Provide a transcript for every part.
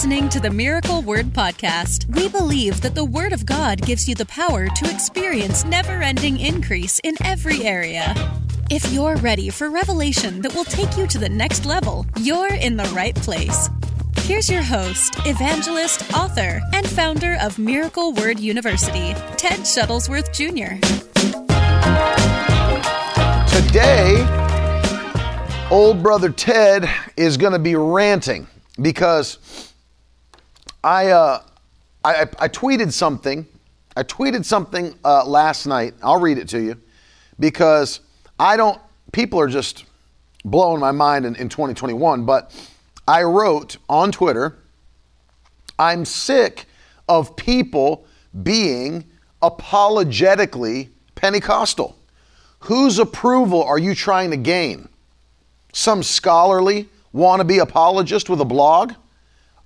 listening to the Miracle Word Podcast. We believe that the Word of God gives you the power to experience never ending increase in every area. If you're ready for revelation that will take you to the next level, you're in the right place. Here's your host, evangelist, author, and founder of Miracle Word University, Ted Shuttlesworth Jr. Today, old brother Ted is going to be ranting because I, uh, I, I tweeted something. I tweeted something uh, last night. I'll read it to you because I don't, people are just blowing my mind in, in 2021. But I wrote on Twitter, I'm sick of people being apologetically Pentecostal. Whose approval are you trying to gain? Some scholarly, wannabe apologist with a blog?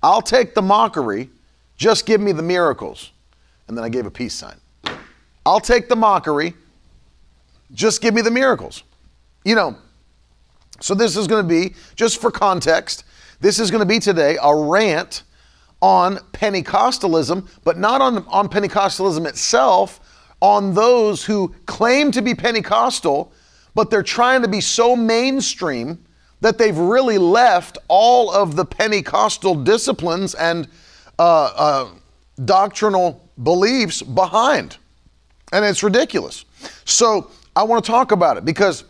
I'll take the mockery, just give me the miracles. And then I gave a peace sign. I'll take the mockery, just give me the miracles. You know, so this is going to be, just for context, this is going to be today a rant on Pentecostalism, but not on, on Pentecostalism itself, on those who claim to be Pentecostal, but they're trying to be so mainstream that they've really left all of the Pentecostal disciplines and uh, uh, doctrinal beliefs behind. And it's ridiculous. So I want to talk about it because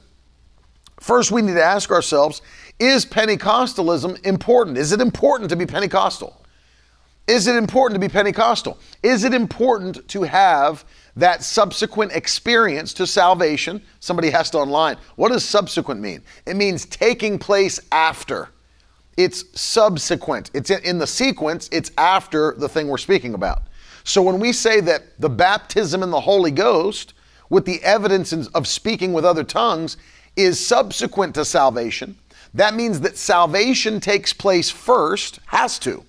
first we need to ask ourselves is Pentecostalism important? Is it important to be Pentecostal? Is it important to be Pentecostal? Is it important to have that subsequent experience to salvation. Somebody asked online, what does subsequent mean? It means taking place after. It's subsequent. It's in the sequence, it's after the thing we're speaking about. So when we say that the baptism in the Holy Ghost, with the evidence of speaking with other tongues, is subsequent to salvation, that means that salvation takes place first, has to,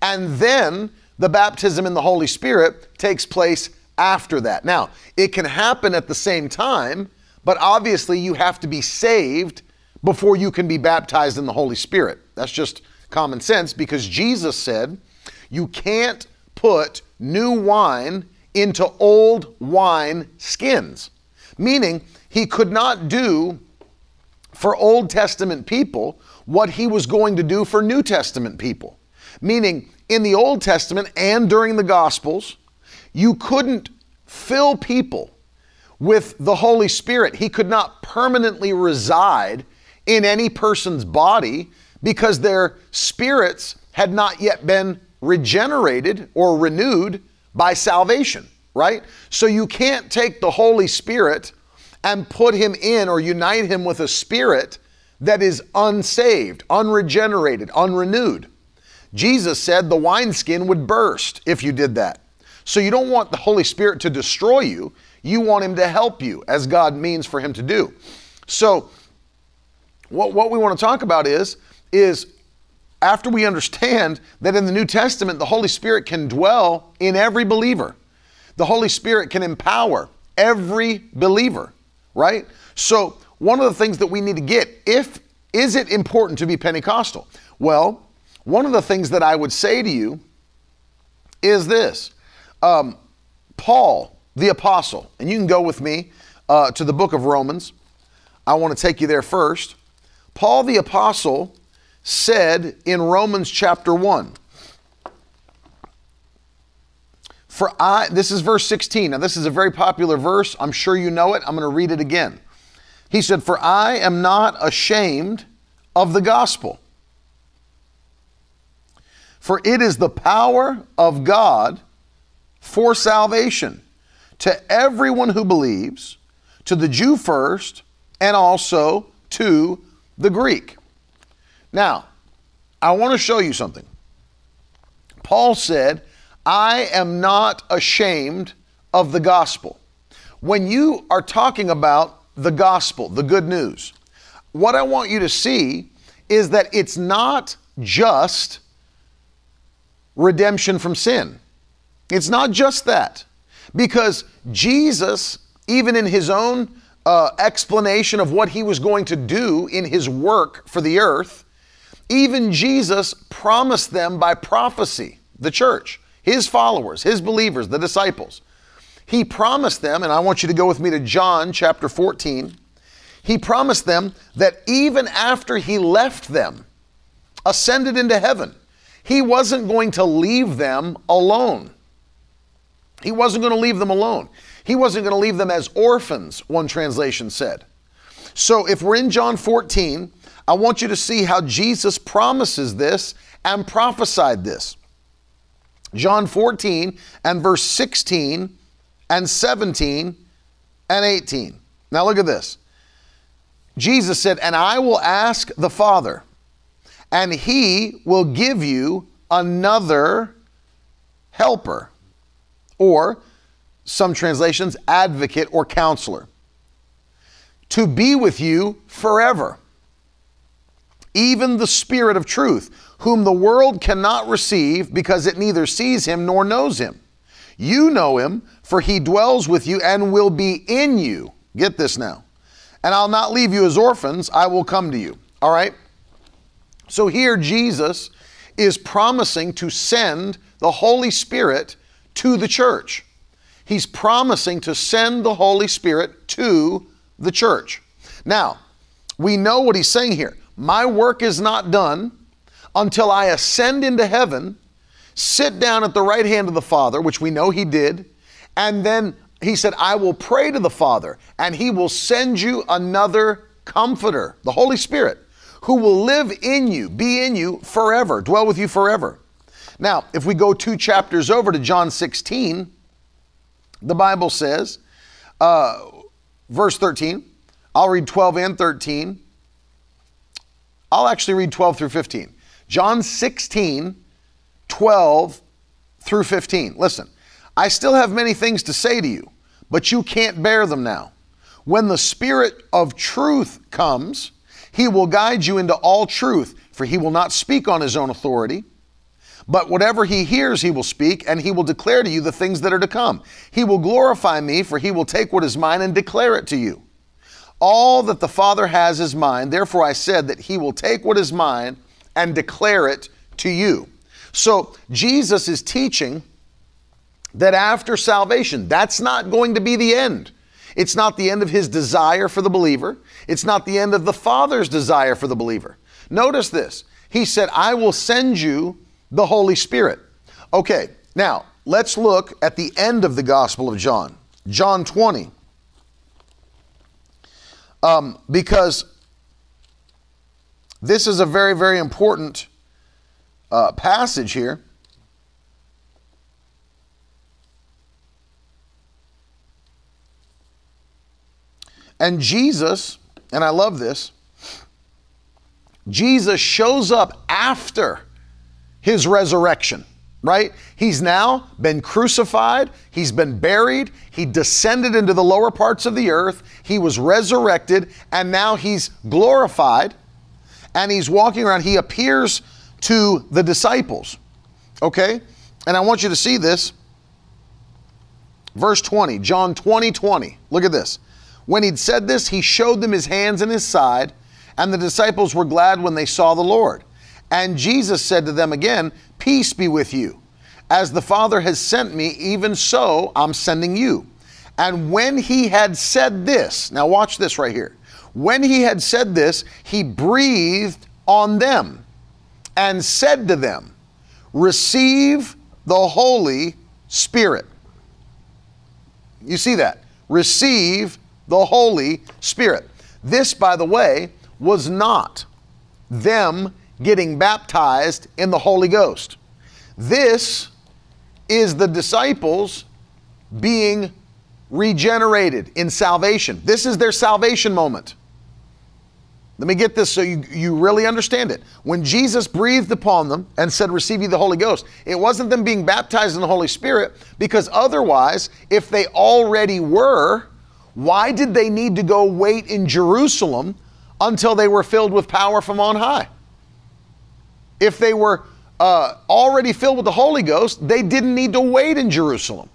and then the baptism in the Holy Spirit takes place after that. Now, it can happen at the same time, but obviously you have to be saved before you can be baptized in the Holy Spirit. That's just common sense because Jesus said, you can't put new wine into old wine skins. Meaning, he could not do for Old Testament people what he was going to do for New Testament people. Meaning, in the Old Testament and during the Gospels, you couldn't fill people with the Holy Spirit. He could not permanently reside in any person's body because their spirits had not yet been regenerated or renewed by salvation, right? So you can't take the Holy Spirit and put him in or unite him with a spirit that is unsaved, unregenerated, unrenewed. Jesus said the wineskin would burst if you did that. So you don't want the Holy Spirit to destroy you. You want Him to help you, as God means for Him to do. So, what, what we want to talk about is, is after we understand that in the New Testament, the Holy Spirit can dwell in every believer, the Holy Spirit can empower every believer, right? So, one of the things that we need to get if is it important to be Pentecostal? Well, one of the things that I would say to you is this um, Paul, the apostle, and you can go with me uh, to the book of Romans. I want to take you there first. Paul, the apostle, said in Romans chapter 1, For I, this is verse 16. Now, this is a very popular verse. I'm sure you know it. I'm going to read it again. He said, For I am not ashamed of the gospel, for it is the power of God for salvation to everyone who believes, to the Jew first, and also to the Greek. Now, I want to show you something. Paul said, I am not ashamed of the gospel. When you are talking about the gospel, the good news, what I want you to see is that it's not just redemption from sin. It's not just that, because Jesus, even in his own uh, explanation of what he was going to do in his work for the earth, even Jesus promised them by prophecy, the church, his followers, his believers, the disciples. He promised them, and I want you to go with me to John chapter 14. He promised them that even after he left them, ascended into heaven, he wasn't going to leave them alone. He wasn't going to leave them alone. He wasn't going to leave them as orphans, one translation said. So if we're in John 14, I want you to see how Jesus promises this and prophesied this. John 14 and verse 16 and 17 and 18. Now look at this. Jesus said, And I will ask the Father, and he will give you another helper, or some translations, advocate or counselor, to be with you forever. Even the Spirit of truth, whom the world cannot receive because it neither sees him nor knows him. You know him, for he dwells with you and will be in you. Get this now. And I'll not leave you as orphans, I will come to you. All right? So here, Jesus is promising to send the Holy Spirit to the church. He's promising to send the Holy Spirit to the church. Now, we know what he's saying here. My work is not done until I ascend into heaven, sit down at the right hand of the Father, which we know he did, and then he said, I will pray to the Father, and he will send you another comforter, the Holy Spirit who will live in you, be in you forever, dwell with you forever. Now, if we go two chapters over to John 16, the Bible says, uh, verse 13, I'll read 12 and 13. I'll actually read 12 through 15. John 16, 12 through 15. Listen, I still have many things to say to you, but you can't bear them now. When the Spirit of truth comes, he will guide you into all truth, for he will not speak on his own authority. But whatever he hears, he will speak, and he will declare to you the things that are to come. He will glorify me, for he will take what is mine and declare it to you. All that the Father has is mine. Therefore, I said that he will take what is mine and declare it to you. So, Jesus is teaching that after salvation, that's not going to be the end. It's not the end of his desire for the believer. It's not the end of the Father's desire for the believer. Notice this. He said, I will send you the Holy Spirit. Okay, now let's look at the end of the Gospel of John, John 20. Um, because this is a very, very important uh, passage here. And Jesus, and I love this, Jesus shows up after his resurrection, right? He's now been crucified, he's been buried, he descended into the lower parts of the earth, he was resurrected, and now he's glorified, and he's walking around. He appears to the disciples, okay? And I want you to see this. Verse 20, John 20, 20. Look at this. When he'd said this, he showed them his hands and his side, and the disciples were glad when they saw the Lord. And Jesus said to them again, Peace be with you. As the Father has sent me, even so I'm sending you. And when he had said this, now watch this right here. When he had said this, he breathed on them and said to them, Receive the Holy Spirit. You see that? Receive the Holy Spirit. This, by the way, was not them getting baptized in the Holy Ghost. This is the disciples being regenerated in salvation. This is their salvation moment. Let me get this so you, you really understand it. When Jesus breathed upon them and said, Receive ye the Holy Ghost, it wasn't them being baptized in the Holy Spirit, because otherwise, if they already were, why did they need to go wait in Jerusalem until they were filled with power from on high? If they were uh, already filled with the Holy Ghost, they didn't need to wait in Jerusalem.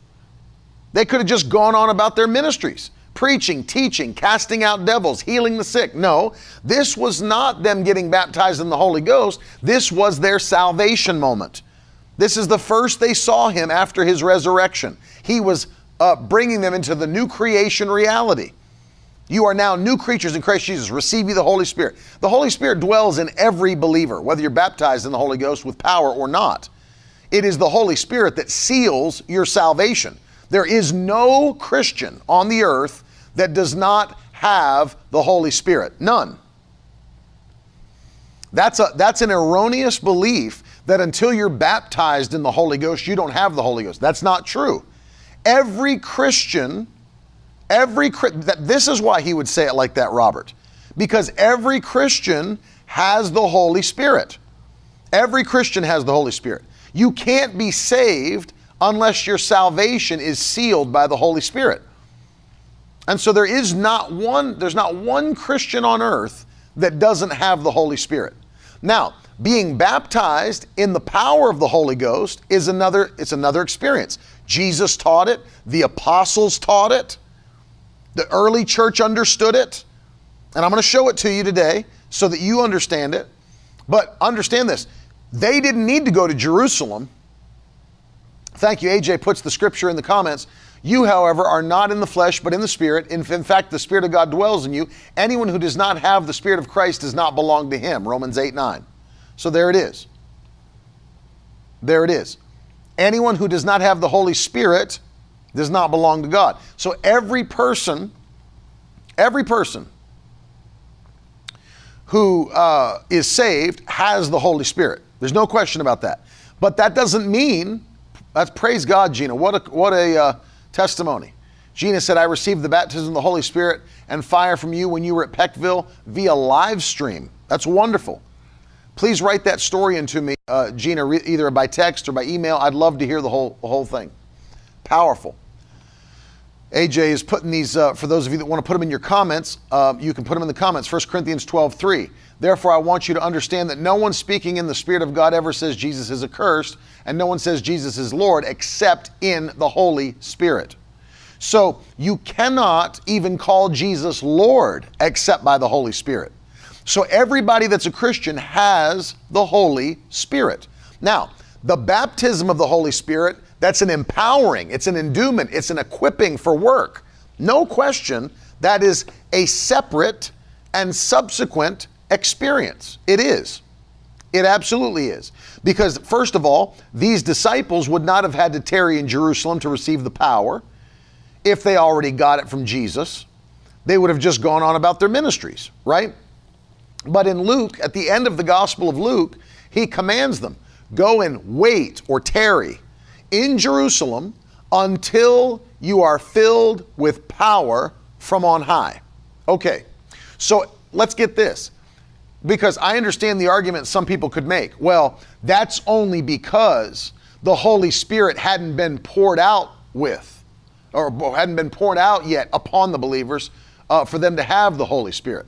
They could have just gone on about their ministries, preaching, teaching, casting out devils, healing the sick. No, this was not them getting baptized in the Holy Ghost. This was their salvation moment. This is the first they saw him after his resurrection. He was uh, bringing them into the new creation reality. You are now new creatures in Christ Jesus. Receive you the Holy Spirit. The Holy Spirit dwells in every believer, whether you're baptized in the Holy Ghost with power or not. It is the Holy Spirit that seals your salvation. There is no Christian on the earth that does not have the Holy Spirit. None. That's, a, that's an erroneous belief that until you're baptized in the Holy Ghost, you don't have the Holy Ghost. That's not true. Every Christian, every that this is why he would say it like that, Robert, because every Christian has the Holy Spirit. Every Christian has the Holy Spirit. You can't be saved unless your salvation is sealed by the Holy Spirit. And so there is not one there's not one Christian on earth that doesn't have the Holy Spirit. Now, being baptized in the power of the Holy Ghost is another it's another experience. Jesus taught it, the apostles taught it, the early church understood it. And I'm going to show it to you today so that you understand it. But understand this they didn't need to go to Jerusalem. Thank you. AJ puts the scripture in the comments. You, however, are not in the flesh, but in the Spirit. In, in, fact, the Spirit of God dwells in you. Anyone who does not have the Spirit of Christ does not belong to him. Romans 8 9. So there it is. There it is. Anyone who does not have the Holy Spirit does not belong to God. So every person, every person who uh, is saved has the Holy Spirit. There's no question about that. But that doesn't mean, that's praise God, Gina. What a, what a uh, testimony. Gina said, I received the baptism of the Holy Spirit and fire from you when you were at Peckville via live stream. That's wonderful. Please write that story into me, uh, Gina, either by text or by email. I'd love to hear the whole, the whole thing. Powerful. AJ is putting these, uh, for those of you that want to put them in your comments, uh, you can put them in the comments. 1 Corinthians 12, 3. Therefore, I want you to understand that no one speaking in the Spirit of God ever says Jesus is accursed, and no one says Jesus is Lord except in the Holy Spirit. So you cannot even call Jesus Lord except by the Holy Spirit. So everybody that's a Christian has the Holy Spirit. Now, the baptism of the Holy Spirit, that's an empowering, it's an endowment, it's an equipping for work. No question, that is a separate and subsequent experience. It is. It absolutely is. Because, first of all, these disciples would not have had to tarry in Jerusalem to receive the power if they already got it from Jesus. They would have just gone on about their ministries, right? But in Luke, at the end of the Gospel of Luke, he commands them go and wait or tarry in Jerusalem until you are filled with power from on high. Okay, so let's get this. Because I understand the argument some people could make. Well, that's only because the Holy Spirit hadn't been poured out with, or hadn't been poured out yet upon the believers uh, for them to have the Holy Spirit.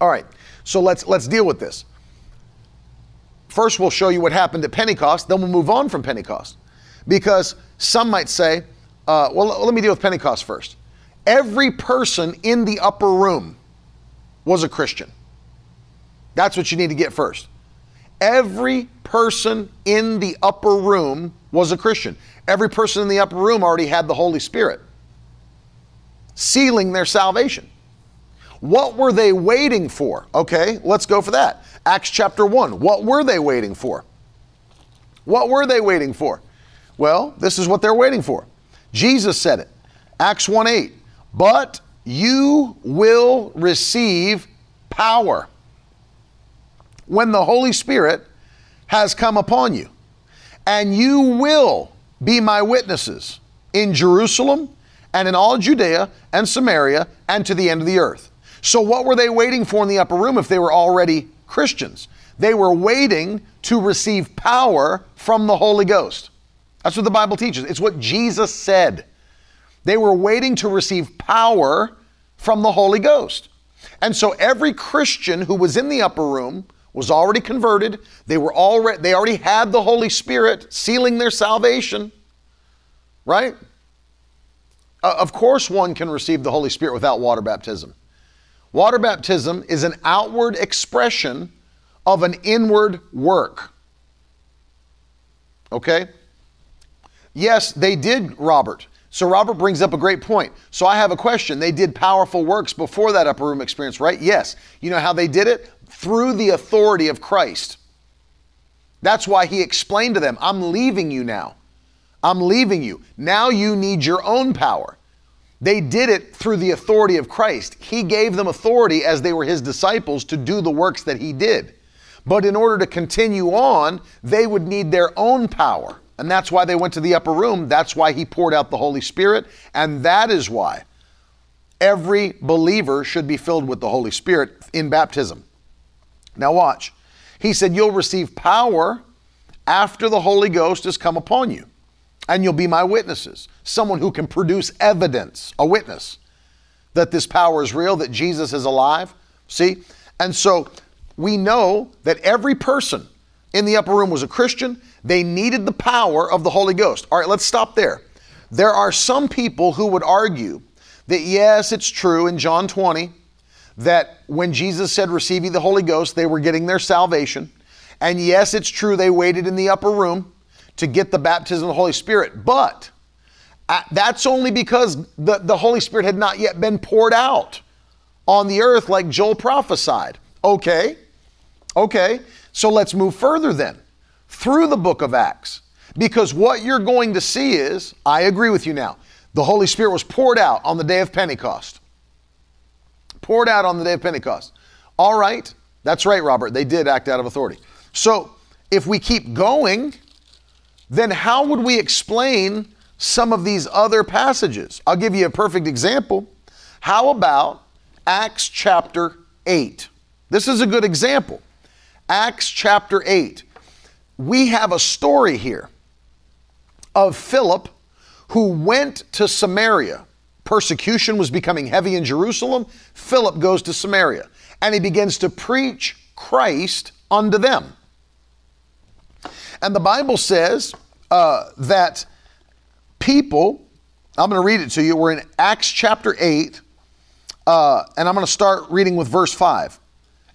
All right, so let's let's deal with this. First, we'll show you what happened at Pentecost. Then we'll move on from Pentecost, because some might say, uh, well, let me deal with Pentecost first. Every person in the upper room was a Christian. That's what you need to get first. Every person in the upper room was a Christian. Every person in the upper room already had the Holy Spirit, sealing their salvation. What were they waiting for? Okay, let's go for that. Acts chapter 1. What were they waiting for? What were they waiting for? Well, this is what they're waiting for. Jesus said it. Acts 1 8. But you will receive power when the Holy Spirit has come upon you, and you will be my witnesses in Jerusalem and in all Judea and Samaria and to the end of the earth. So, what were they waiting for in the upper room if they were already Christians? They were waiting to receive power from the Holy Ghost. That's what the Bible teaches. It's what Jesus said. They were waiting to receive power from the Holy Ghost. And so every Christian who was in the upper room was already converted. They were already they already had the Holy Spirit sealing their salvation. Right? Uh, of course, one can receive the Holy Spirit without water baptism. Water baptism is an outward expression of an inward work. Okay? Yes, they did, Robert. So Robert brings up a great point. So I have a question. They did powerful works before that upper room experience, right? Yes. You know how they did it? Through the authority of Christ. That's why he explained to them, I'm leaving you now. I'm leaving you. Now you need your own power. They did it through the authority of Christ. He gave them authority as they were his disciples to do the works that he did. But in order to continue on, they would need their own power. And that's why they went to the upper room. That's why he poured out the Holy Spirit. And that is why every believer should be filled with the Holy Spirit in baptism. Now, watch. He said, You'll receive power after the Holy Ghost has come upon you and you'll be my witnesses. Someone who can produce evidence, a witness, that this power is real, that Jesus is alive. See? And so we know that every person in the upper room was a Christian. They needed the power of the Holy Ghost. All right, let's stop there. There are some people who would argue that, yes, it's true in John 20 that when Jesus said, Receive ye the Holy Ghost, they were getting their salvation. And yes, it's true they waited in the upper room to get the baptism of the Holy Spirit. But uh, that's only because the, the Holy Spirit had not yet been poured out on the earth like Joel prophesied. Okay, okay. So let's move further then through the book of Acts. Because what you're going to see is, I agree with you now, the Holy Spirit was poured out on the day of Pentecost. Poured out on the day of Pentecost. All right, that's right, Robert. They did act out of authority. So if we keep going, then how would we explain some of these other passages? I'll give you a perfect example. How about Acts chapter 8? This is a good example. Acts chapter 8. We have a story here of Philip who went to Samaria. Persecution was becoming heavy in Jerusalem. Philip goes to Samaria and he begins to preach Christ unto them. And the Bible says uh, that people, I'm going to read it to you. We're in Acts chapter 8, uh, and I'm going to start reading with verse 5.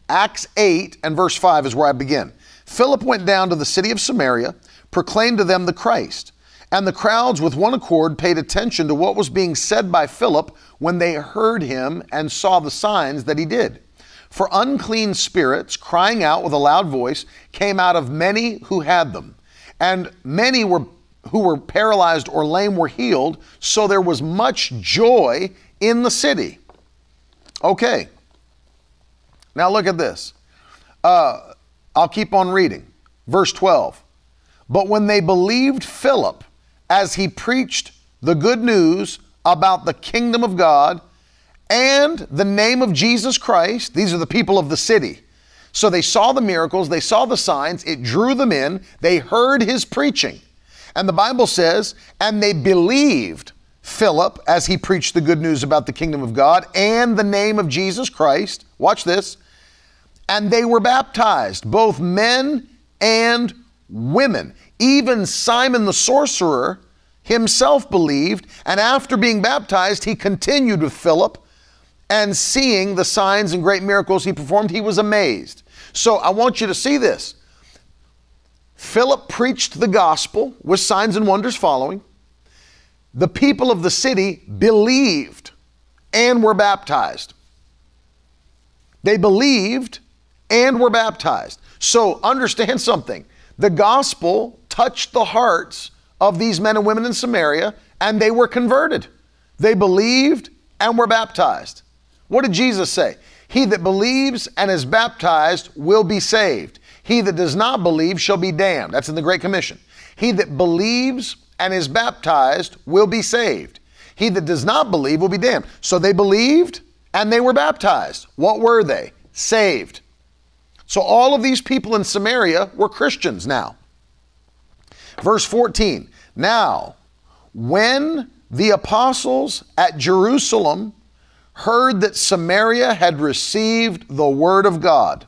Acts 8 and verse 5 is where I begin. Philip went down to the city of Samaria, proclaimed to them the Christ. And the crowds, with one accord, paid attention to what was being said by Philip when they heard him and saw the signs that he did. For unclean spirits, crying out with a loud voice, came out of many who had them, and many were who were paralyzed or lame were healed, so there was much joy in the city. Okay. Now look at this. Uh, I'll keep on reading. Verse 12. But when they believed Philip as he preached the good news about the kingdom of God and the name of Jesus Christ. These are the people of the city. So they saw the miracles, they saw the signs, it drew them in, they heard his preaching. And the Bible says, and they believed Philip as he preached the good news about the kingdom of God and the name of Jesus Christ. Watch this. And they were baptized, both men and women. Even Simon the sorcerer himself believed, and after being baptized, he continued with Philip and seeing the signs and great miracles he performed, he was amazed. So I want you to see this. Philip preached the gospel with signs and wonders following. The people of the city believed and were baptized. They believed and were baptized. So understand something. The gospel touched the hearts of these men and women in Samaria, and they were converted. They believed and were baptized. What did Jesus say? He that believes and is baptized will be saved. He that does not believe shall be damned. That's in the Great Commission. He that believes and is baptized will be saved. He that does not believe will be damned. So they believed and they were baptized. What were they? Saved. So all of these people in Samaria were Christians now. Verse 14 Now, when the apostles at Jerusalem heard that Samaria had received the word of God,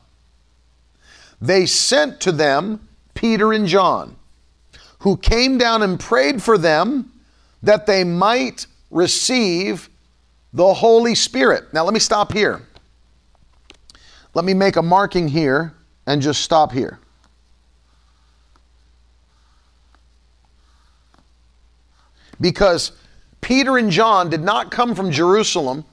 they sent to them Peter and John, who came down and prayed for them that they might receive the Holy Spirit. Now, let me stop here. Let me make a marking here and just stop here. Because Peter and John did not come from Jerusalem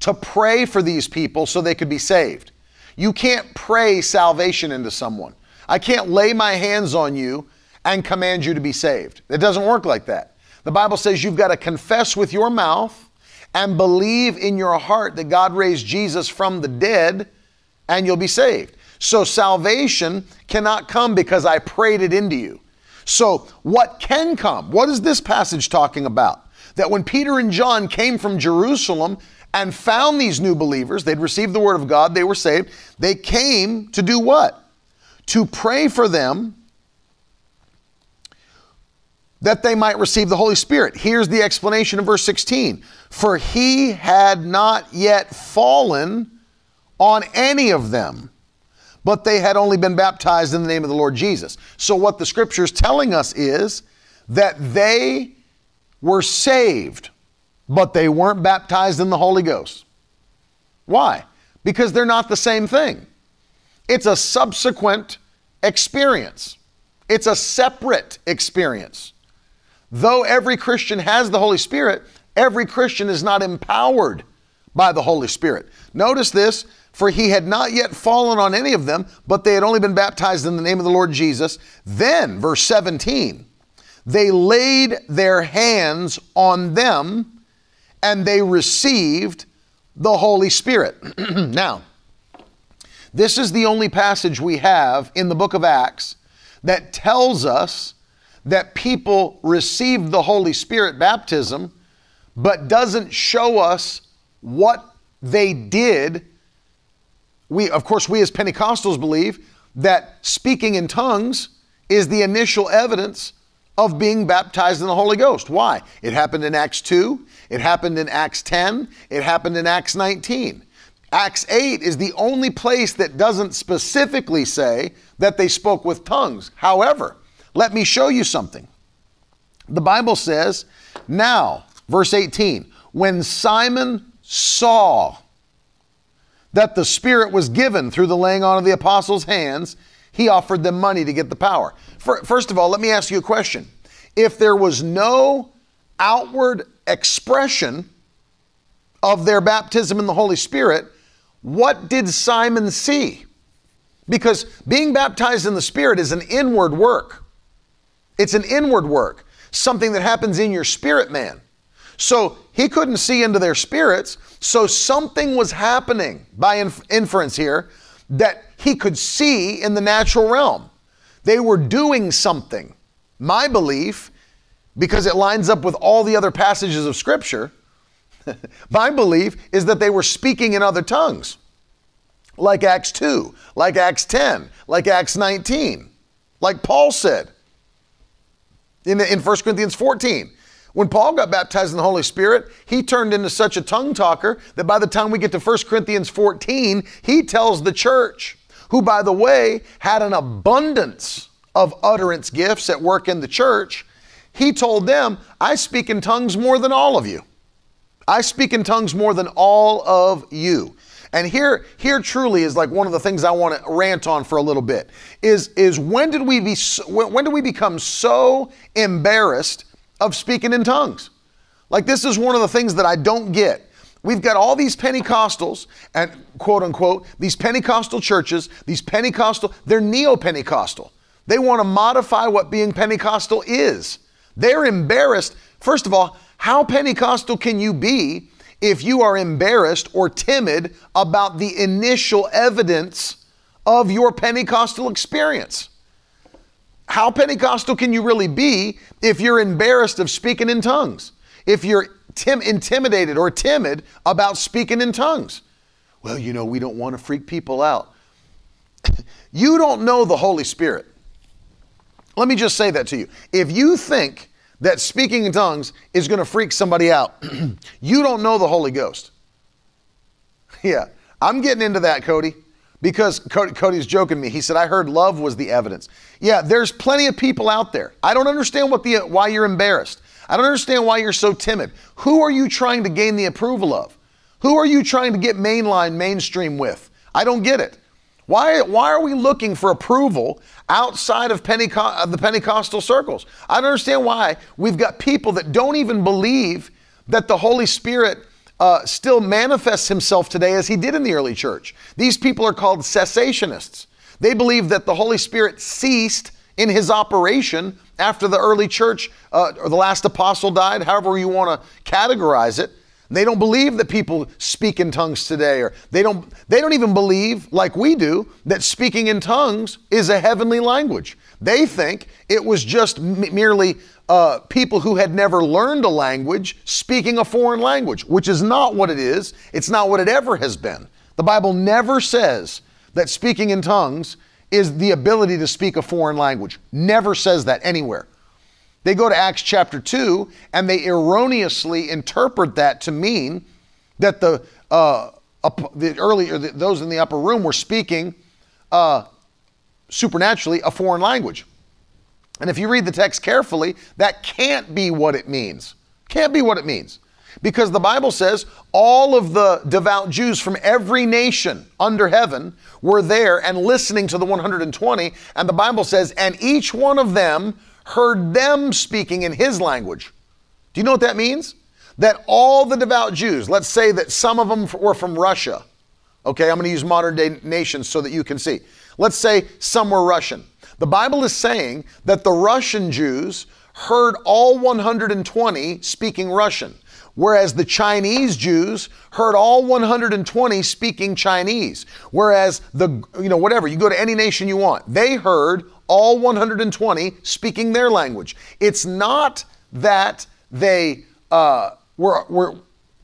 to pray for these people so they could be saved. You can't pray salvation into someone. I can't lay my hands on you and command you to be saved. It doesn't work like that. The Bible says you've got to confess with your mouth and believe in your heart that God raised Jesus from the dead and you'll be saved. So salvation cannot come because I prayed it into you. So, what can come? What is this passage talking about? That when Peter and John came from Jerusalem and found these new believers, they'd received the word of God, they were saved. They came to do what? To pray for them that they might receive the Holy Spirit. Here's the explanation in verse 16 For he had not yet fallen on any of them but they had only been baptized in the name of the Lord Jesus. So, what the scripture is telling us is that they were saved, but they weren't baptized in the Holy Ghost. Why? Because they're not the same thing. It's a subsequent experience, it's a separate experience. Though every Christian has the Holy Spirit, every Christian is not empowered by the Holy Spirit. Notice this for he had not yet fallen on any of them, but they had only been baptized in the name of the Lord Jesus. Then, verse 17, they laid their hands on them and they received the Holy Spirit. now, this is the only passage we have in the book of Acts that tells us that people received the Holy Spirit baptism, but doesn't show us what they did we, of course, we as Pentecostals believe that speaking in tongues is the initial evidence of being baptized in the Holy Ghost. Why? It happened in Acts 2, it happened in Acts 10, it happened in Acts 19. Acts 8 is the only place that doesn't specifically say that they spoke with tongues. However, let me show you something. The Bible says, now, verse 18, when Simon saw that the Spirit was given through the laying on of the apostles' hands, he offered them money to get the power. First of all, let me ask you a question. If there was no outward expression of their baptism in the Holy Spirit, what did Simon see? Because being baptized in the Spirit is an inward work. It's an inward work, something that happens in your spirit man. So he couldn't see into their spirits. So something was happening by inference here that he could see in the natural realm. They were doing something. My belief, because it lines up with all the other passages of Scripture, my belief is that they were speaking in other tongues, like Acts 2, like Acts 10, like Acts 19, like Paul said in, in 1 Corinthians 14. When Paul got baptized in the Holy Spirit, he turned into such a tongue talker that by the time we get to 1 Corinthians 14, he tells the church, who, by the way, had an abundance of utterance gifts at work in the church, he told them, I speak in tongues more than all of you. I speak in tongues more than all of you. And here, here truly is like one of the things I want to rant on for a little bit. Is is when did we be when did we become so embarrassed of speaking in tongues. Like, this is one of the things that I don't get. We've got all these Pentecostals and quote unquote, these Pentecostal churches, these Pentecostal, they're neo Pentecostal. They want to modify what being Pentecostal is. They're embarrassed. First of all, how Pentecostal can you be if you are embarrassed or timid about the initial evidence of your Pentecostal experience? How Pentecostal can you really be if you're embarrassed of speaking in tongues? If you're tim- intimidated or timid about speaking in tongues? Well, you know, we don't want to freak people out. you don't know the Holy Spirit. Let me just say that to you. If you think that speaking in tongues is going to freak somebody out, you don't know the Holy Ghost. Yeah, I'm getting into that, Cody because Cody, Cody's joking me. He said, I heard love was the evidence. Yeah, there's plenty of people out there. I don't understand what the, why you're embarrassed. I don't understand why you're so timid. Who are you trying to gain the approval of? Who are you trying to get mainline, mainstream with? I don't get it. Why, why are we looking for approval outside of, Penteco- of the Pentecostal circles? I don't understand why we've got people that don't even believe that the Holy Spirit uh, still manifests himself today as he did in the early church. These people are called cessationists. They believe that the Holy Spirit ceased in his operation after the early church uh, or the last apostle died, however you want to categorize it. They don't believe that people speak in tongues today, or they don't, they don't even believe, like we do, that speaking in tongues is a heavenly language. They think it was just m- merely uh, people who had never learned a language speaking a foreign language, which is not what it is. It's not what it ever has been. The Bible never says that speaking in tongues is the ability to speak a foreign language. Never says that anywhere. They go to Acts chapter 2 and they erroneously interpret that to mean that the, uh, up, the earlier the, those in the upper room were speaking uh, supernaturally a foreign language. And if you read the text carefully, that can't be what it means. Can't be what it means. Because the Bible says all of the devout Jews from every nation under heaven were there and listening to the 120. And the Bible says, and each one of them heard them speaking in his language. Do you know what that means? That all the devout Jews, let's say that some of them were from Russia. Okay, I'm going to use modern day nations so that you can see. Let's say some were Russian. The Bible is saying that the Russian Jews heard all 120 speaking Russian, whereas the Chinese Jews heard all 120 speaking Chinese. Whereas the, you know, whatever, you go to any nation you want, they heard all 120 speaking their language. It's not that they uh, were, were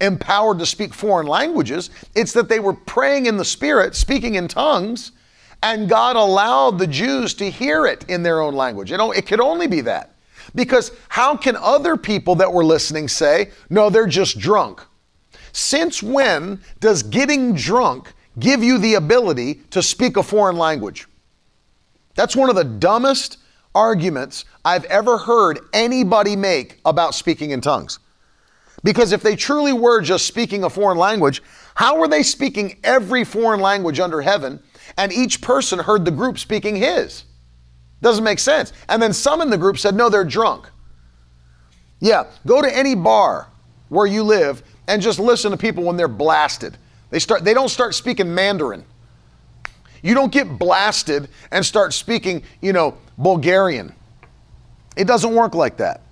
empowered to speak foreign languages, it's that they were praying in the Spirit, speaking in tongues, and God allowed the Jews to hear it in their own language. You know, it could only be that. Because how can other people that were listening say, no, they're just drunk? Since when does getting drunk give you the ability to speak a foreign language? That's one of the dumbest arguments I've ever heard anybody make about speaking in tongues. Because if they truly were just speaking a foreign language, how were they speaking every foreign language under heaven and each person heard the group speaking his? Doesn't make sense. And then some in the group said, no, they're drunk. Yeah, go to any bar where you live and just listen to people when they're blasted. They start they don't start speaking Mandarin. You don't get blasted and start speaking, you know, Bulgarian. It doesn't work like that.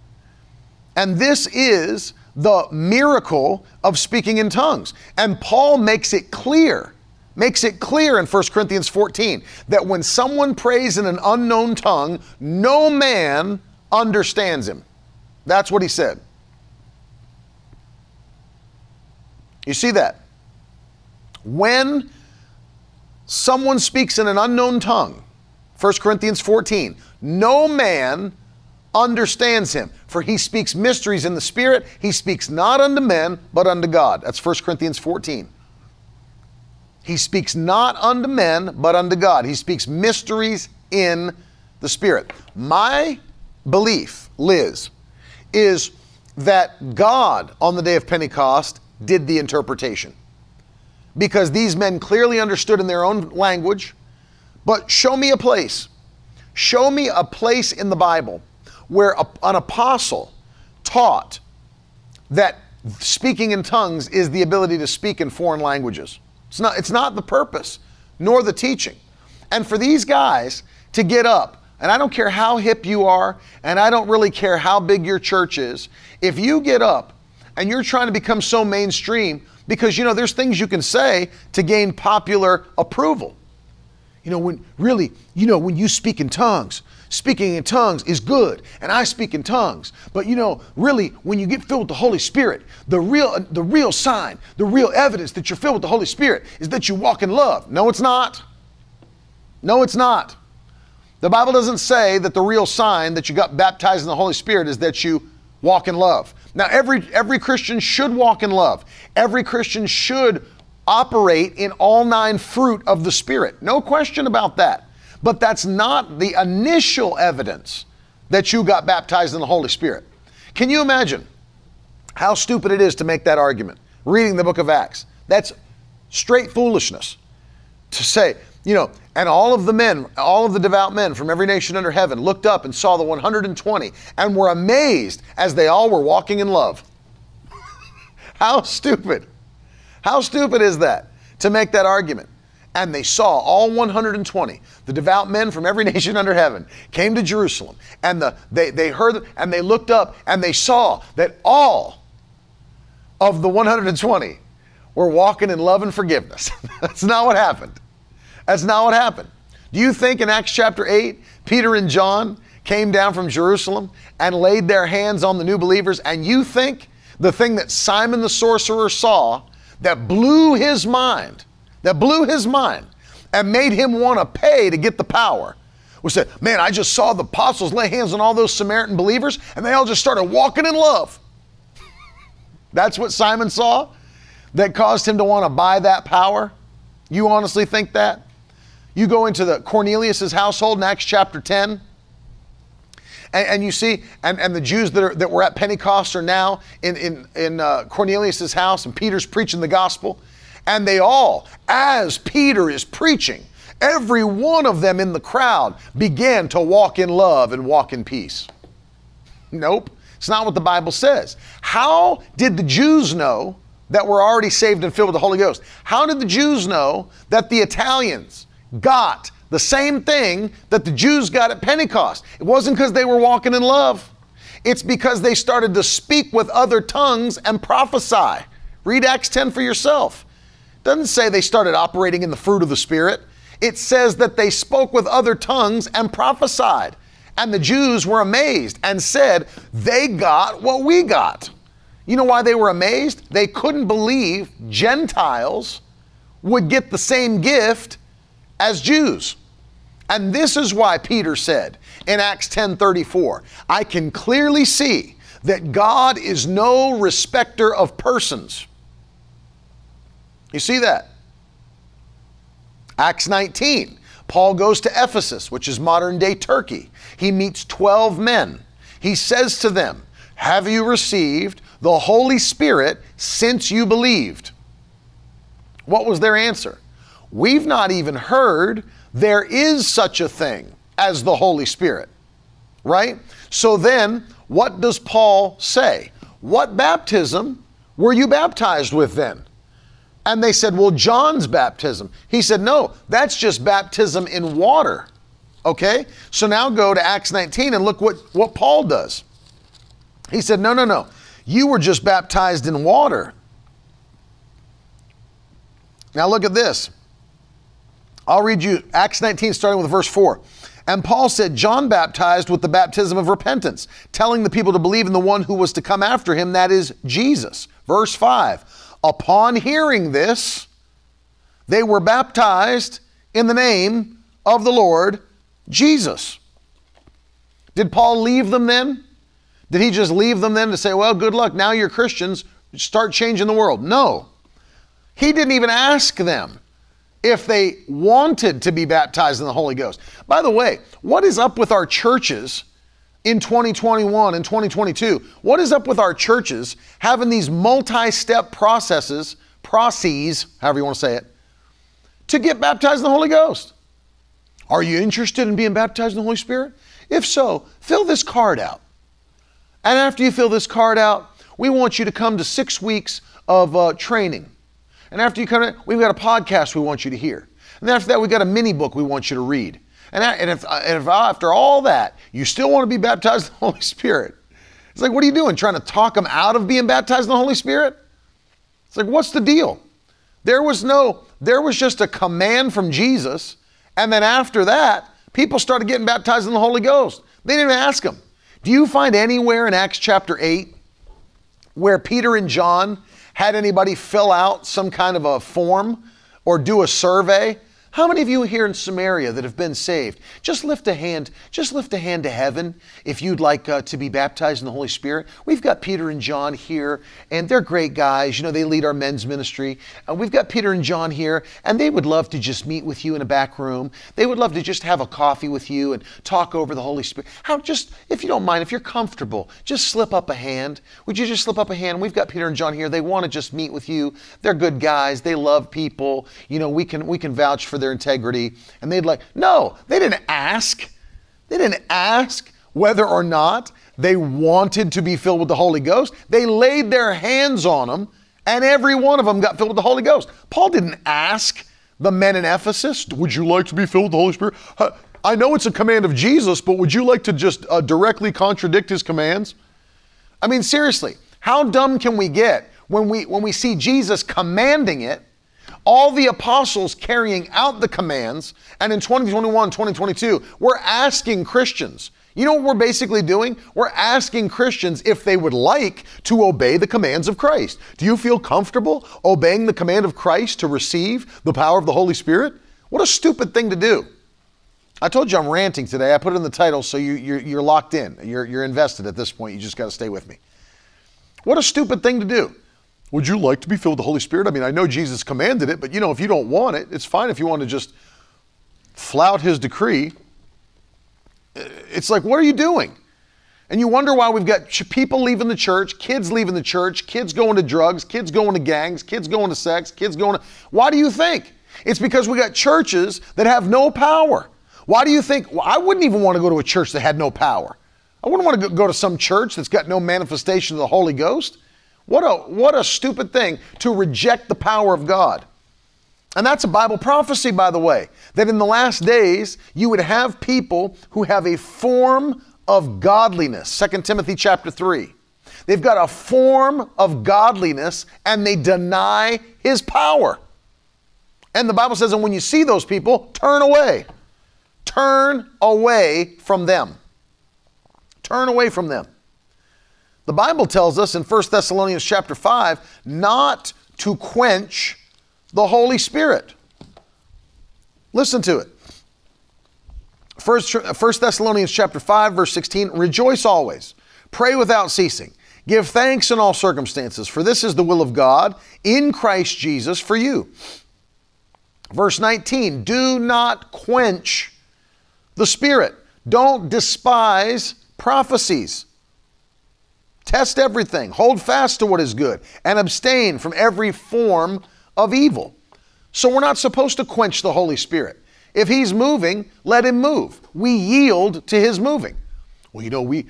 And this is the miracle of speaking in tongues. And Paul makes it clear, makes it clear in 1 Corinthians 14 that when someone prays in an unknown tongue, no man understands him. That's what he said. You see that? When someone speaks in an unknown tongue, 1 Corinthians 14, no man understands him, for he speaks mysteries in the Spirit. He speaks not unto men, but unto God. That's 1 Corinthians 14. He speaks not unto men, but unto God. He speaks mysteries in the Spirit. My belief, Liz, is that God on the day of Pentecost did the interpretation because these men clearly understood in their own language. But show me a place. Show me a place in the Bible where a, an apostle taught that speaking in tongues is the ability to speak in foreign languages. It's not, it's not the purpose, nor the teaching. And for these guys to get up, and I don't care how hip you are, and I don't really care how big your church is, if you get up and you're trying to become so mainstream because you know there's things you can say to gain popular approval. You know, when really, you know, when you speak in tongues, speaking in tongues is good, and I speak in tongues. But you know, really, when you get filled with the Holy Spirit, the real, the real sign, the real evidence that you're filled with the Holy Spirit is that you walk in love. No, it's not. No, it's not. The Bible doesn't say that the real sign that you got baptized in the Holy Spirit is that you walk in love. Now, every, every Christian should walk in love. Every Christian should operate in all nine fruit of the Spirit. No question about that. But that's not the initial evidence that you got baptized in the Holy Spirit. Can you imagine how stupid it is to make that argument? Reading the book of Acts. That's straight foolishness to say, you know, and all of the men, all of the devout men from every nation under heaven looked up and saw the 120 and were amazed as they all were walking in love. How stupid. How stupid is that to make that argument? And they saw all 120, the devout men from every nation under heaven, came to Jerusalem. And the, they, they heard and they looked up and they saw that all of the 120 were walking in love and forgiveness. That's not what happened. That's not what happened. Do you think in Acts chapter 8, Peter and John came down from Jerusalem and laid their hands on the new believers? And you think the thing that Simon the sorcerer saw that blew his mind, that blew his mind and made him want to pay to get the power was that, man, I just saw the apostles lay hands on all those Samaritan believers and they all just started walking in love. That's what Simon saw that caused him to want to buy that power? You honestly think that? You go into the Cornelius's household in Acts chapter 10, and, and you see, and, and the Jews that, are, that were at Pentecost are now in, in, in uh, Cornelius's house, and Peter's preaching the gospel. And they all, as Peter is preaching, every one of them in the crowd began to walk in love and walk in peace. Nope, it's not what the Bible says. How did the Jews know that were already saved and filled with the Holy Ghost? How did the Jews know that the Italians, got the same thing that the Jews got at Pentecost. It wasn't because they were walking in love, it's because they started to speak with other tongues and prophesy. Read Acts 10 for yourself. Doesn't say they started operating in the fruit of the Spirit. It says that they spoke with other tongues and prophesied. And the Jews were amazed and said, They got what we got. You know why they were amazed? They couldn't believe Gentiles would get the same gift as Jews. And this is why Peter said in Acts 10:34, I can clearly see that God is no respecter of persons. You see that? Acts 19, Paul goes to Ephesus, which is modern day Turkey. He meets 12 men. He says to them, Have you received the Holy Spirit since you believed? What was their answer? We've not even heard there is such a thing as the Holy Spirit, right? So then, what does Paul say? What baptism were you baptized with then? And they said, Well, John's baptism. He said, No, that's just baptism in water. Okay? So now go to Acts 19 and look what, what Paul does. He said, No, no, no. You were just baptized in water. Now look at this. I'll read you Acts 19, starting with verse 4. And Paul said, John baptized with the baptism of repentance, telling the people to believe in the one who was to come after him, that is Jesus. Verse 5. Upon hearing this, they were baptized in the name of the Lord Jesus. Did Paul leave them then? Did he just leave them then to say, well, good luck, now you're Christians, start changing the world? No. He didn't even ask them if they wanted to be baptized in the Holy Ghost. By the way, what is up with our churches in 2021 and 2022? What is up with our churches having these multi step processes, processes, however you want to say it, to get baptized in the Holy Ghost? Are you interested in being baptized in the Holy Spirit? If so, fill this card out. And after you fill this card out, we want you to come to six weeks of uh, training and after you come in, we've got a podcast we want you to hear. And after that, we've got a mini book we want you to read. And, and, if, and if after all that, you still want to be baptized in the Holy Spirit, it's like, what are you doing? Trying to talk them out of being baptized in the Holy Spirit? It's like, what's the deal? There was no, there was just a command from Jesus. And then after that, people started getting baptized in the Holy Ghost. They didn't ask them. Do you find anywhere in Acts chapter 8 where Peter and John had anybody fill out some kind of a form or do a survey How many of you here in Samaria that have been saved? Just lift a hand, just lift a hand to heaven if you'd like uh, to be baptized in the Holy Spirit. We've got Peter and John here, and they're great guys. You know, they lead our men's ministry. Uh, we've got Peter and John here, and they would love to just meet with you in a back room. They would love to just have a coffee with you and talk over the Holy Spirit. How just, if you don't mind, if you're comfortable, just slip up a hand. Would you just slip up a hand? We've got Peter and John here. They want to just meet with you. They're good guys. They love people. You know, we can we can vouch for their integrity. And they'd like, no, they didn't ask. They didn't ask whether or not they wanted to be filled with the Holy Ghost. They laid their hands on them, and every one of them got filled with the Holy Ghost. Paul didn't ask the men in Ephesus, Would you like to be filled with the Holy Spirit? I know it's a command of Jesus, but would you like to just uh, directly contradict his commands? I mean, seriously, how dumb can we get when we, when we see Jesus commanding it all the apostles carrying out the commands. And in 2021, 2022, we're asking Christians, you know what we're basically doing? We're asking Christians if they would like to obey the commands of Christ. Do you feel comfortable obeying the command of Christ to receive the power of the Holy Spirit? What a stupid thing to do. I told you I'm ranting today. I put it in the title so you, you're, you're locked in. You're, you're invested at this point. You just got to stay with me. What a stupid thing to do. Would you like to be filled with the Holy Spirit? I mean, I know Jesus commanded it, but you know, if you don't want it, it's fine if you want to just flout his decree. It's like, what are you doing? And you wonder why we've got people leaving the church, kids leaving the church, kids going to drugs, kids going to gangs, kids going to sex, kids going to. Why do you think? It's because we got churches that have no power. Why do you think? Well, I wouldn't even want to go to a church that had no power. I wouldn't want to go to some church that's got no manifestation of the Holy Ghost. What a, what a stupid thing to reject the power of God. And that's a Bible prophecy, by the way, that in the last days you would have people who have a form of godliness. 2 Timothy chapter 3. They've got a form of godliness and they deny his power. And the Bible says, and when you see those people, turn away. Turn away from them. Turn away from them. The Bible tells us in 1 Thessalonians chapter 5 not to quench the Holy Spirit. Listen to it. First, 1 Thessalonians chapter 5 verse 16 rejoice always pray without ceasing give thanks in all circumstances for this is the will of God in Christ Jesus for you verse 19 do not quench the spirit don't despise prophecies Test everything, hold fast to what is good, and abstain from every form of evil. So we're not supposed to quench the Holy Spirit. If He's moving, let Him move. We yield to His moving. Well, you know, we.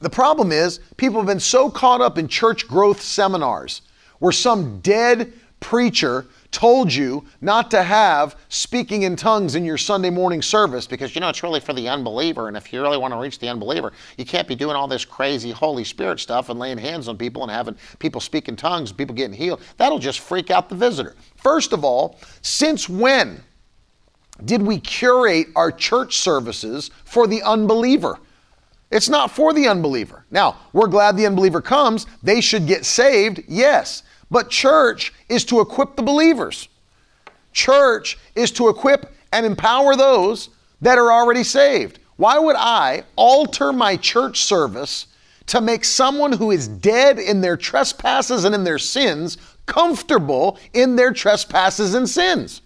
The problem is, people have been so caught up in church growth seminars where some dead preacher told you not to have speaking in tongues in your Sunday morning service because you know it's really for the unbeliever. And if you really want to reach the unbeliever, you can't be doing all this crazy Holy Spirit stuff and laying hands on people and having people speak in tongues, people getting healed. That'll just freak out the visitor. First of all, since when did we curate our church services for the unbeliever? It's not for the unbeliever. Now, we're glad the unbeliever comes. They should get saved, yes. But church is to equip the believers. Church is to equip and empower those that are already saved. Why would I alter my church service to make someone who is dead in their trespasses and in their sins comfortable in their trespasses and sins?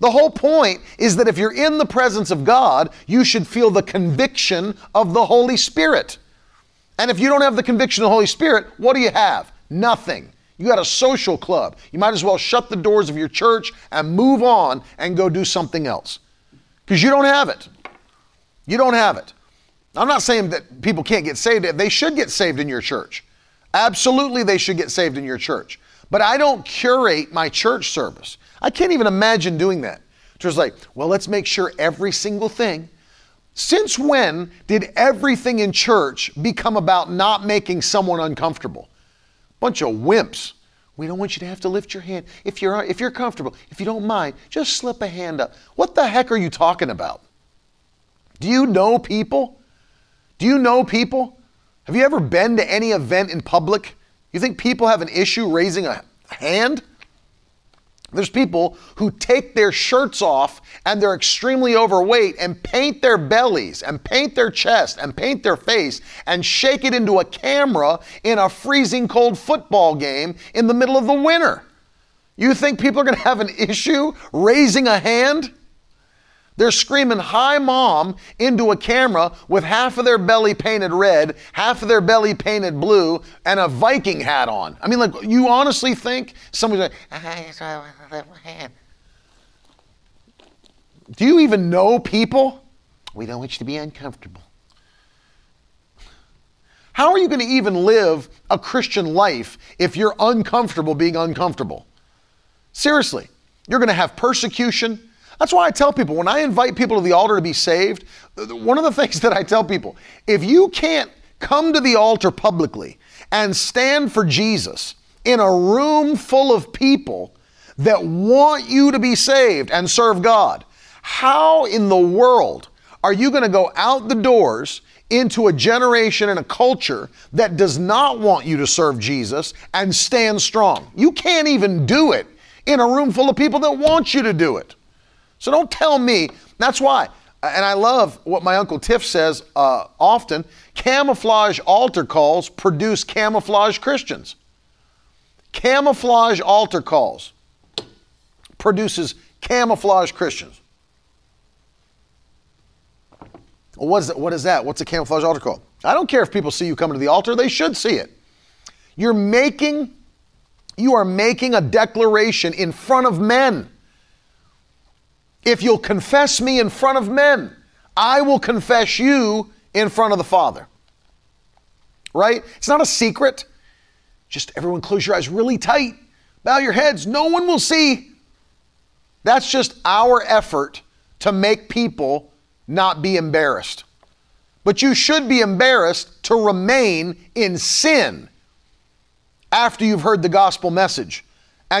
The whole point is that if you're in the presence of God, you should feel the conviction of the Holy Spirit. And if you don't have the conviction of the Holy Spirit, what do you have? Nothing. You got a social club. You might as well shut the doors of your church and move on and go do something else. Because you don't have it. You don't have it. I'm not saying that people can't get saved. They should get saved in your church. Absolutely, they should get saved in your church. But I don't curate my church service. I can't even imagine doing that. Just like, well, let's make sure every single thing. Since when did everything in church become about not making someone uncomfortable? Bunch of wimps. We don't want you to have to lift your hand. If you're, if you're comfortable, if you don't mind, just slip a hand up. What the heck are you talking about? Do you know people? Do you know people? Have you ever been to any event in public? You think people have an issue raising a hand? There's people who take their shirts off and they're extremely overweight and paint their bellies and paint their chest and paint their face and shake it into a camera in a freezing cold football game in the middle of the winter. You think people are going to have an issue raising a hand? They're screaming, Hi, mom, into a camera with half of their belly painted red, half of their belly painted blue, and a Viking hat on. I mean, like, you honestly think somebody's like, Do you even know people? We don't want you to be uncomfortable. How are you going to even live a Christian life if you're uncomfortable being uncomfortable? Seriously, you're going to have persecution that's why I tell people when I invite people to the altar to be saved, one of the things that I tell people if you can't come to the altar publicly and stand for Jesus in a room full of people that want you to be saved and serve God, how in the world are you going to go out the doors into a generation and a culture that does not want you to serve Jesus and stand strong? You can't even do it in a room full of people that want you to do it. So don't tell me. That's why. And I love what my Uncle Tiff says uh, often camouflage altar calls produce camouflage Christians. Camouflage altar calls produces camouflage Christians. Well, what is, that? what is that? What's a camouflage altar call? I don't care if people see you coming to the altar, they should see it. You're making, you are making a declaration in front of men. If you'll confess me in front of men, I will confess you in front of the Father. Right? It's not a secret. Just everyone close your eyes really tight, bow your heads, no one will see. That's just our effort to make people not be embarrassed. But you should be embarrassed to remain in sin after you've heard the gospel message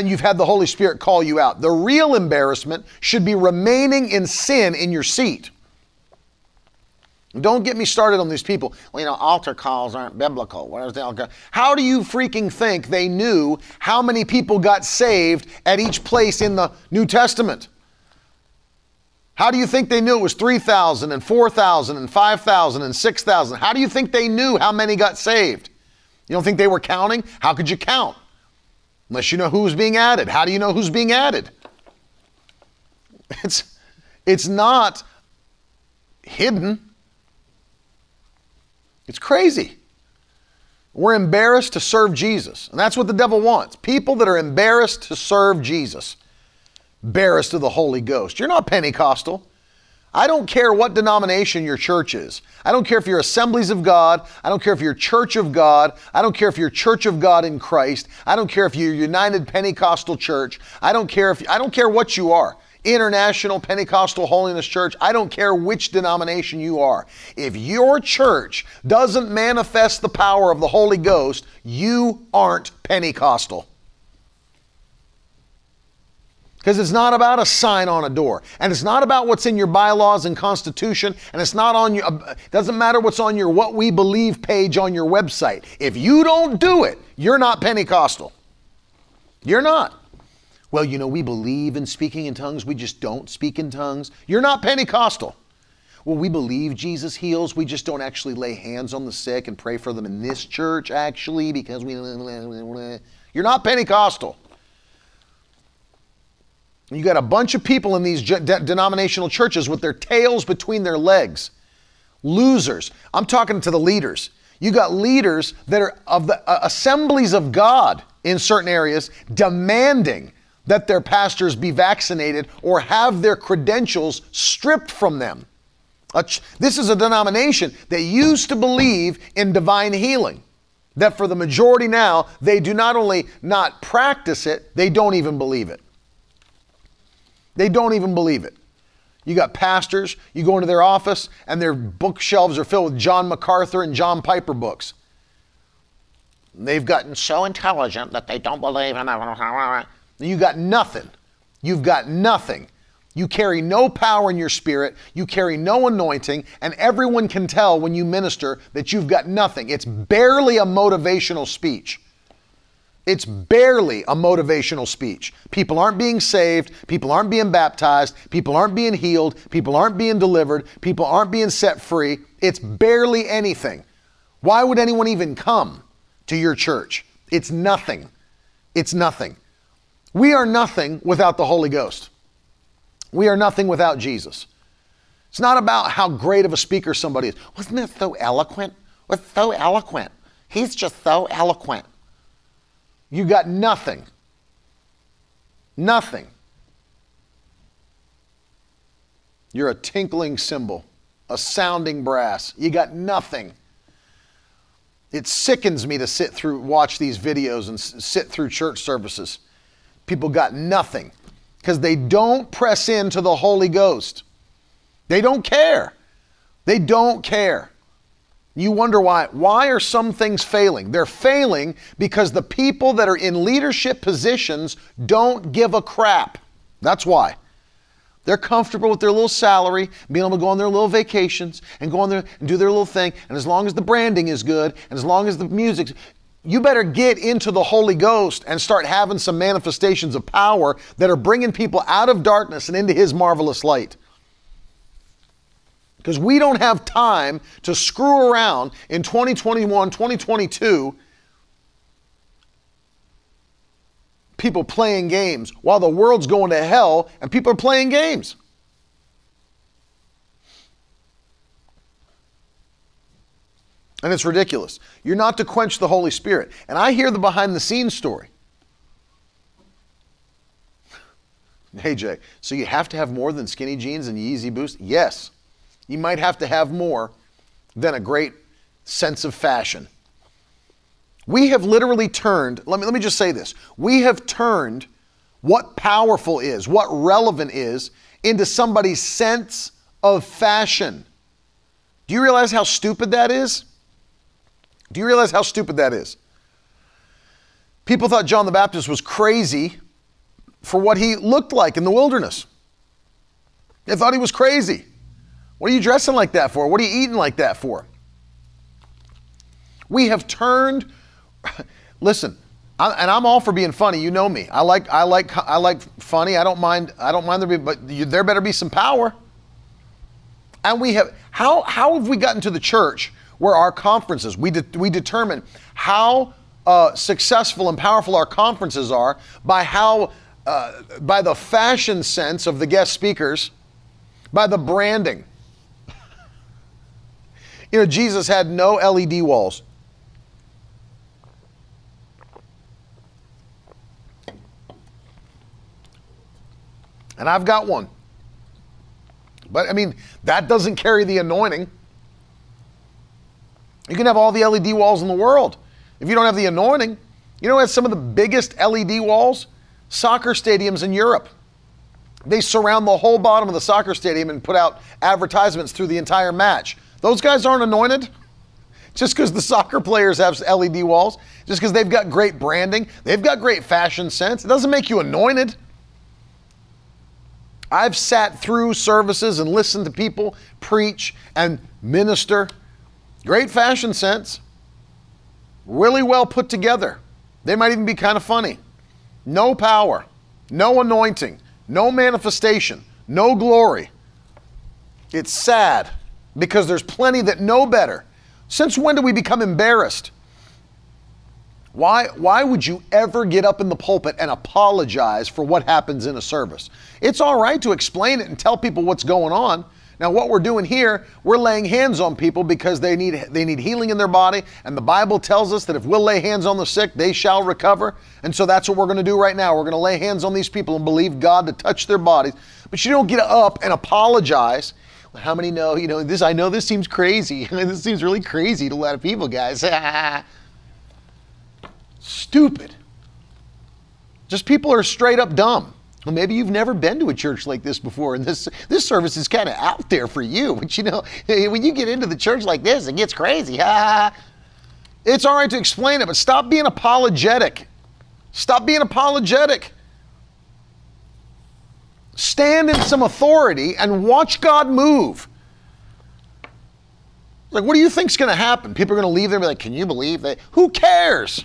and you've had the Holy Spirit call you out. The real embarrassment should be remaining in sin in your seat. Don't get me started on these people. Well, you know, altar calls aren't biblical. The altar? How do you freaking think they knew how many people got saved at each place in the New Testament? How do you think they knew it was 3,000 and 4,000 and 5,000 and 6,000? How do you think they knew how many got saved? You don't think they were counting? How could you count? Unless you know who's being added. How do you know who's being added? It's, it's not hidden. It's crazy. We're embarrassed to serve Jesus. And that's what the devil wants. People that are embarrassed to serve Jesus, embarrassed of the Holy Ghost. You're not Pentecostal. I don't care what denomination your church is. I don't care if you're Assemblies of God. I don't care if you're Church of God. I don't care if you're Church of God in Christ. I don't care if you're United Pentecostal Church. I don't care if I don't care what you are. International Pentecostal Holiness Church. I don't care which denomination you are. If your church doesn't manifest the power of the Holy Ghost, you aren't Pentecostal. Because it's not about a sign on a door, and it's not about what's in your bylaws and constitution, and it's not on your. Uh, doesn't matter what's on your what we believe page on your website. If you don't do it, you're not Pentecostal. You're not. Well, you know, we believe in speaking in tongues, we just don't speak in tongues. You're not Pentecostal. Well, we believe Jesus heals, we just don't actually lay hands on the sick and pray for them in this church, actually, because we. You're not Pentecostal. You got a bunch of people in these de- denominational churches with their tails between their legs. Losers. I'm talking to the leaders. You got leaders that are of the uh, assemblies of God in certain areas demanding that their pastors be vaccinated or have their credentials stripped from them. Ch- this is a denomination that used to believe in divine healing. That for the majority now, they do not only not practice it, they don't even believe it. They don't even believe it. You got pastors, you go into their office, and their bookshelves are filled with John MacArthur and John Piper books. They've gotten so intelligent that they don't believe in it. You got nothing. You've got nothing. You carry no power in your spirit, you carry no anointing, and everyone can tell when you minister that you've got nothing. It's barely a motivational speech. It's barely a motivational speech. People aren't being saved. People aren't being baptized. People aren't being healed. People aren't being delivered. People aren't being set free. It's barely anything. Why would anyone even come to your church? It's nothing. It's nothing. We are nothing without the Holy Ghost. We are nothing without Jesus. It's not about how great of a speaker somebody is. Wasn't that so eloquent? Was so eloquent. He's just so eloquent. You got nothing. Nothing. You're a tinkling cymbal, a sounding brass. You got nothing. It sickens me to sit through, watch these videos and sit through church services. People got nothing because they don't press into the Holy Ghost. They don't care. They don't care. You wonder why. Why are some things failing? They're failing because the people that are in leadership positions don't give a crap. That's why. They're comfortable with their little salary, being able to go on their little vacations and go on there and do their little thing. And as long as the branding is good and as long as the music, you better get into the Holy Ghost and start having some manifestations of power that are bringing people out of darkness and into His marvelous light because we don't have time to screw around in 2021, 2022. People playing games while the world's going to hell and people are playing games. And it's ridiculous. You're not to quench the Holy Spirit. And I hear the behind the scenes story. Hey, Jay, so you have to have more than skinny jeans and Yeezy boost? Yes. You might have to have more than a great sense of fashion. We have literally turned, let me, let me just say this. We have turned what powerful is, what relevant is, into somebody's sense of fashion. Do you realize how stupid that is? Do you realize how stupid that is? People thought John the Baptist was crazy for what he looked like in the wilderness. They thought he was crazy. What are you dressing like that for? What are you eating like that for? We have turned. Listen, I, and I'm all for being funny. You know me. I like I like I like funny. I don't mind. I don't mind there be, but you, there better be some power. And we have how how have we gotten to the church where our conferences we de, we determine how uh, successful and powerful our conferences are by how uh, by the fashion sense of the guest speakers, by the branding. You know, Jesus had no LED walls. And I've got one. But I mean, that doesn't carry the anointing. You can have all the LED walls in the world. If you don't have the anointing, you know, it's some of the biggest LED walls? Soccer stadiums in Europe. They surround the whole bottom of the soccer stadium and put out advertisements through the entire match. Those guys aren't anointed. Just because the soccer players have LED walls, just because they've got great branding, they've got great fashion sense, it doesn't make you anointed. I've sat through services and listened to people preach and minister. Great fashion sense, really well put together. They might even be kind of funny. No power, no anointing, no manifestation, no glory. It's sad because there's plenty that know better. Since when do we become embarrassed? Why, why would you ever get up in the pulpit and apologize for what happens in a service? It's all right to explain it and tell people what's going on. Now, what we're doing here, we're laying hands on people because they need, they need healing in their body, and the Bible tells us that if we'll lay hands on the sick, they shall recover. And so that's what we're going to do right now. We're going to lay hands on these people and believe God to touch their bodies. But you don't get up and apologize how many know, you know, this, I know this seems crazy. this seems really crazy to a lot of people, guys. Stupid. Just people are straight up dumb. Well, maybe you've never been to a church like this before, and this this service is kind of out there for you. But you know, when you get into the church like this, it gets crazy. it's all right to explain it, but stop being apologetic. Stop being apologetic. Stand in some authority and watch God move. Like, what do you think's going to happen? People are going to leave there and be like, "Can you believe that?" Who cares?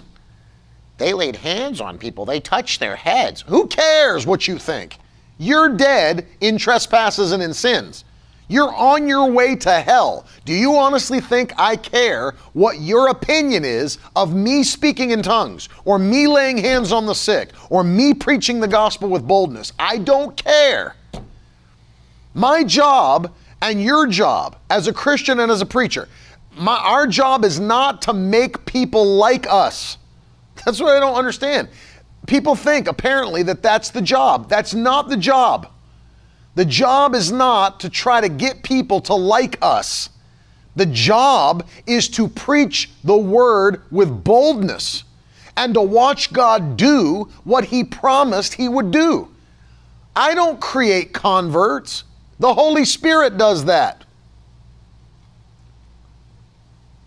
they laid hands on people, they touched their heads. Who cares what you think? You're dead in trespasses and in sins. You're on your way to hell. Do you honestly think I care what your opinion is of me speaking in tongues, or me laying hands on the sick, or me preaching the gospel with boldness? I don't care. My job and your job as a Christian and as a preacher, my, our job is not to make people like us. That's what I don't understand. People think apparently that that's the job. That's not the job. The job is not to try to get people to like us. The job is to preach the word with boldness and to watch God do what He promised He would do. I don't create converts, the Holy Spirit does that.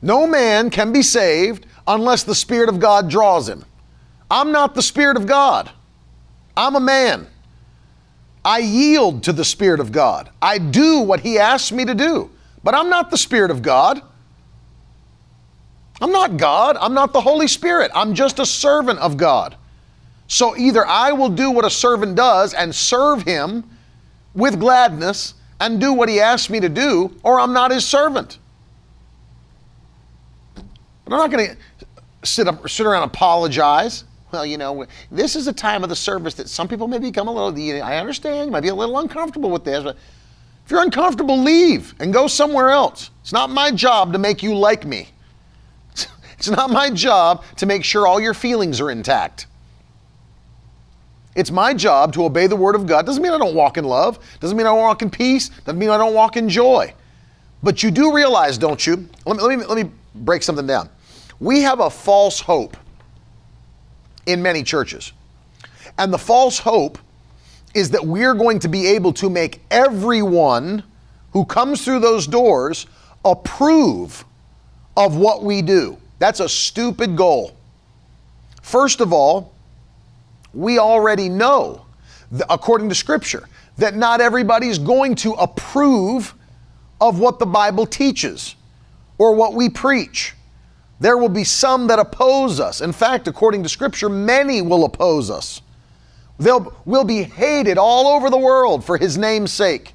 No man can be saved unless the Spirit of God draws him. I'm not the Spirit of God, I'm a man. I yield to the Spirit of God. I do what He asks me to do. But I'm not the Spirit of God. I'm not God. I'm not the Holy Spirit. I'm just a servant of God. So either I will do what a servant does and serve Him with gladness and do what He asks me to do, or I'm not His servant. But I'm not going to sit up, sit around apologize well, you know, this is a time of the service that some people may become a little, I understand, you might be a little uncomfortable with this, but if you're uncomfortable, leave and go somewhere else. It's not my job to make you like me. It's not my job to make sure all your feelings are intact. It's my job to obey the word of God. Doesn't mean I don't walk in love, doesn't mean I don't walk in peace, doesn't mean I don't walk in joy. But you do realize, don't you? Let me, let me, let me break something down. We have a false hope in many churches. And the false hope is that we're going to be able to make everyone who comes through those doors approve of what we do. That's a stupid goal. First of all, we already know, according to Scripture, that not everybody is going to approve of what the Bible teaches or what we preach. There will be some that oppose us. In fact, according to Scripture, many will oppose us. They'll will be hated all over the world for His name's sake.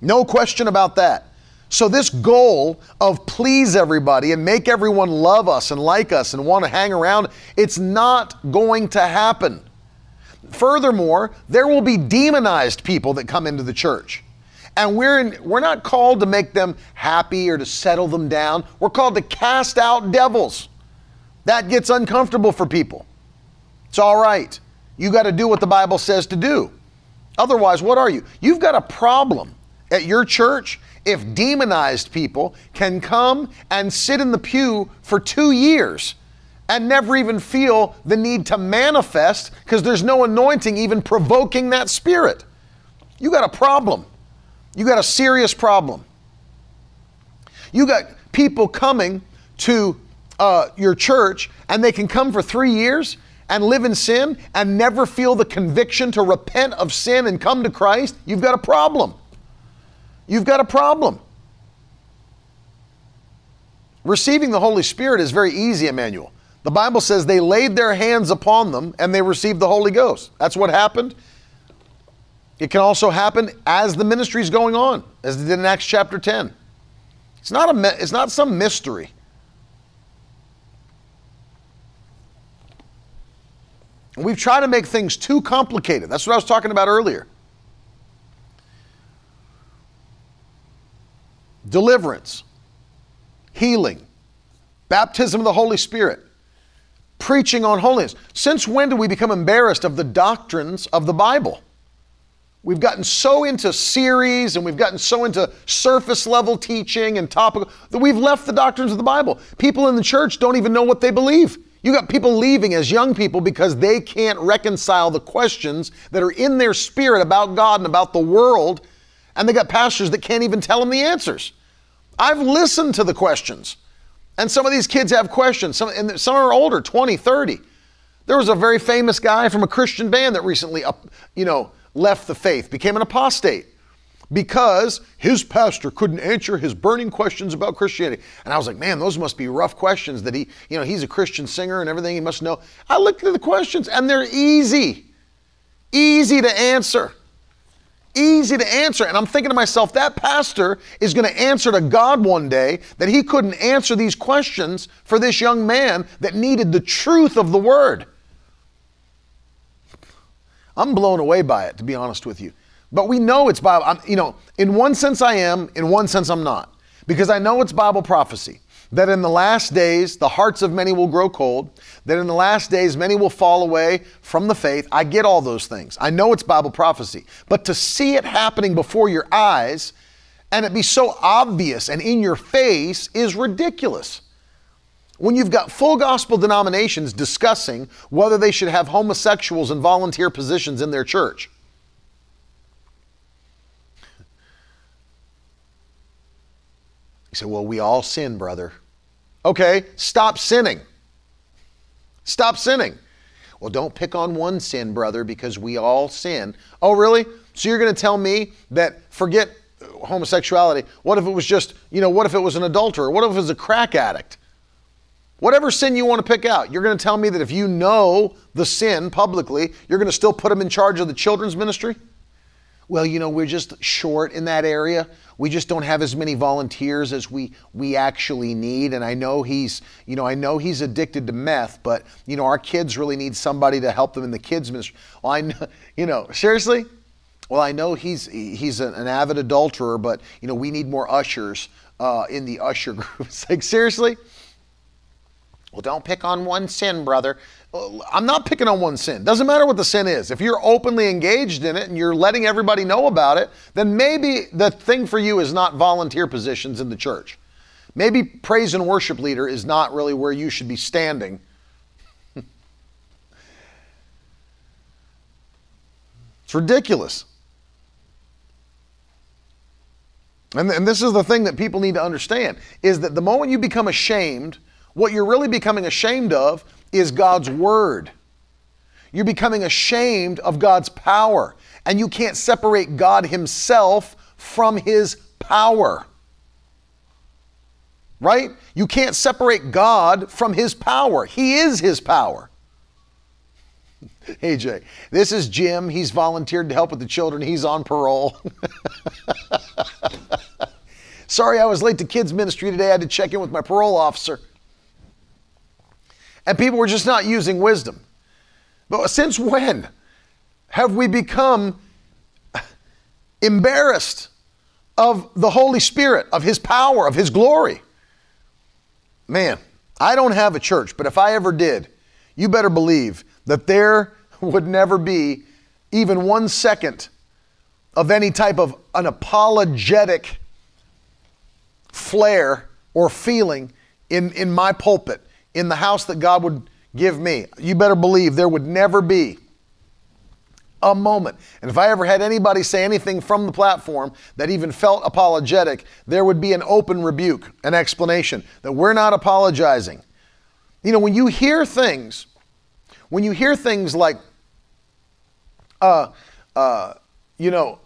No question about that. So, this goal of please everybody and make everyone love us and like us and want to hang around, it's not going to happen. Furthermore, there will be demonized people that come into the church. And we're, in, we're not called to make them happy or to settle them down. We're called to cast out devils. That gets uncomfortable for people. It's all right. You got to do what the Bible says to do. Otherwise, what are you? You've got a problem at your church if demonized people can come and sit in the pew for two years and never even feel the need to manifest because there's no anointing even provoking that spirit. You got a problem. You got a serious problem. You got people coming to uh, your church and they can come for three years and live in sin and never feel the conviction to repent of sin and come to Christ. You've got a problem. You've got a problem. Receiving the Holy Spirit is very easy, Emmanuel. The Bible says they laid their hands upon them and they received the Holy Ghost. That's what happened. It can also happen as the ministry is going on, as it did in Acts chapter 10. It's not, a, it's not some mystery. We've tried to make things too complicated. That's what I was talking about earlier. Deliverance, healing, baptism of the Holy Spirit, preaching on holiness. Since when do we become embarrassed of the doctrines of the Bible? We've gotten so into series and we've gotten so into surface level teaching and topical that we've left the doctrines of the Bible. People in the church don't even know what they believe. You got people leaving as young people because they can't reconcile the questions that are in their spirit about God and about the world, and they got pastors that can't even tell them the answers. I've listened to the questions, and some of these kids have questions. Some, and some are older, 20, 30. There was a very famous guy from a Christian band that recently, uh, you know, left the faith, became an apostate. because his pastor couldn't answer his burning questions about Christianity. And I was like, man, those must be rough questions that he, you know, he's a Christian singer and everything he must know. I looked at the questions and they're easy, easy to answer. Easy to answer. And I'm thinking to myself, that pastor is going to answer to God one day that he couldn't answer these questions for this young man that needed the truth of the word. I'm blown away by it, to be honest with you. But we know it's Bible. I'm, you know, in one sense I am, in one sense I'm not. Because I know it's Bible prophecy that in the last days the hearts of many will grow cold, that in the last days many will fall away from the faith. I get all those things. I know it's Bible prophecy. But to see it happening before your eyes and it be so obvious and in your face is ridiculous. When you've got full gospel denominations discussing whether they should have homosexuals in volunteer positions in their church. You say, well, we all sin, brother. Okay, stop sinning. Stop sinning. Well, don't pick on one sin, brother, because we all sin. Oh, really? So you're going to tell me that forget homosexuality. What if it was just, you know, what if it was an adulterer? What if it was a crack addict? Whatever sin you want to pick out, you're going to tell me that if you know the sin publicly, you're going to still put them in charge of the children's ministry? Well, you know, we're just short in that area. We just don't have as many volunteers as we we actually need. And I know he's, you know, I know he's addicted to meth, but you know, our kids really need somebody to help them in the kids ministry. Well, I know, you know, seriously? Well, I know he's he's an, avid adulterer, but you know, we need more ushers uh, in the usher group. It's like seriously? Well, don't pick on one sin, brother. Uh, I'm not picking on one sin. Doesn't matter what the sin is. If you're openly engaged in it and you're letting everybody know about it, then maybe the thing for you is not volunteer positions in the church. Maybe praise and worship leader is not really where you should be standing. it's ridiculous. And, and this is the thing that people need to understand is that the moment you become ashamed what you're really becoming ashamed of is God's word. You're becoming ashamed of God's power, and you can't separate God Himself from His power. Right? You can't separate God from His power. He is His power. AJ, this is Jim. He's volunteered to help with the children. He's on parole. Sorry I was late to kids' ministry today. I had to check in with my parole officer and people were just not using wisdom. But since when have we become embarrassed of the Holy Spirit, of His power, of His glory? Man, I don't have a church, but if I ever did, you better believe that there would never be even one second of any type of an apologetic flair or feeling in, in my pulpit in the house that God would give me. You better believe there would never be a moment. And if I ever had anybody say anything from the platform that even felt apologetic, there would be an open rebuke, an explanation that we're not apologizing. You know, when you hear things, when you hear things like, uh, uh, you know,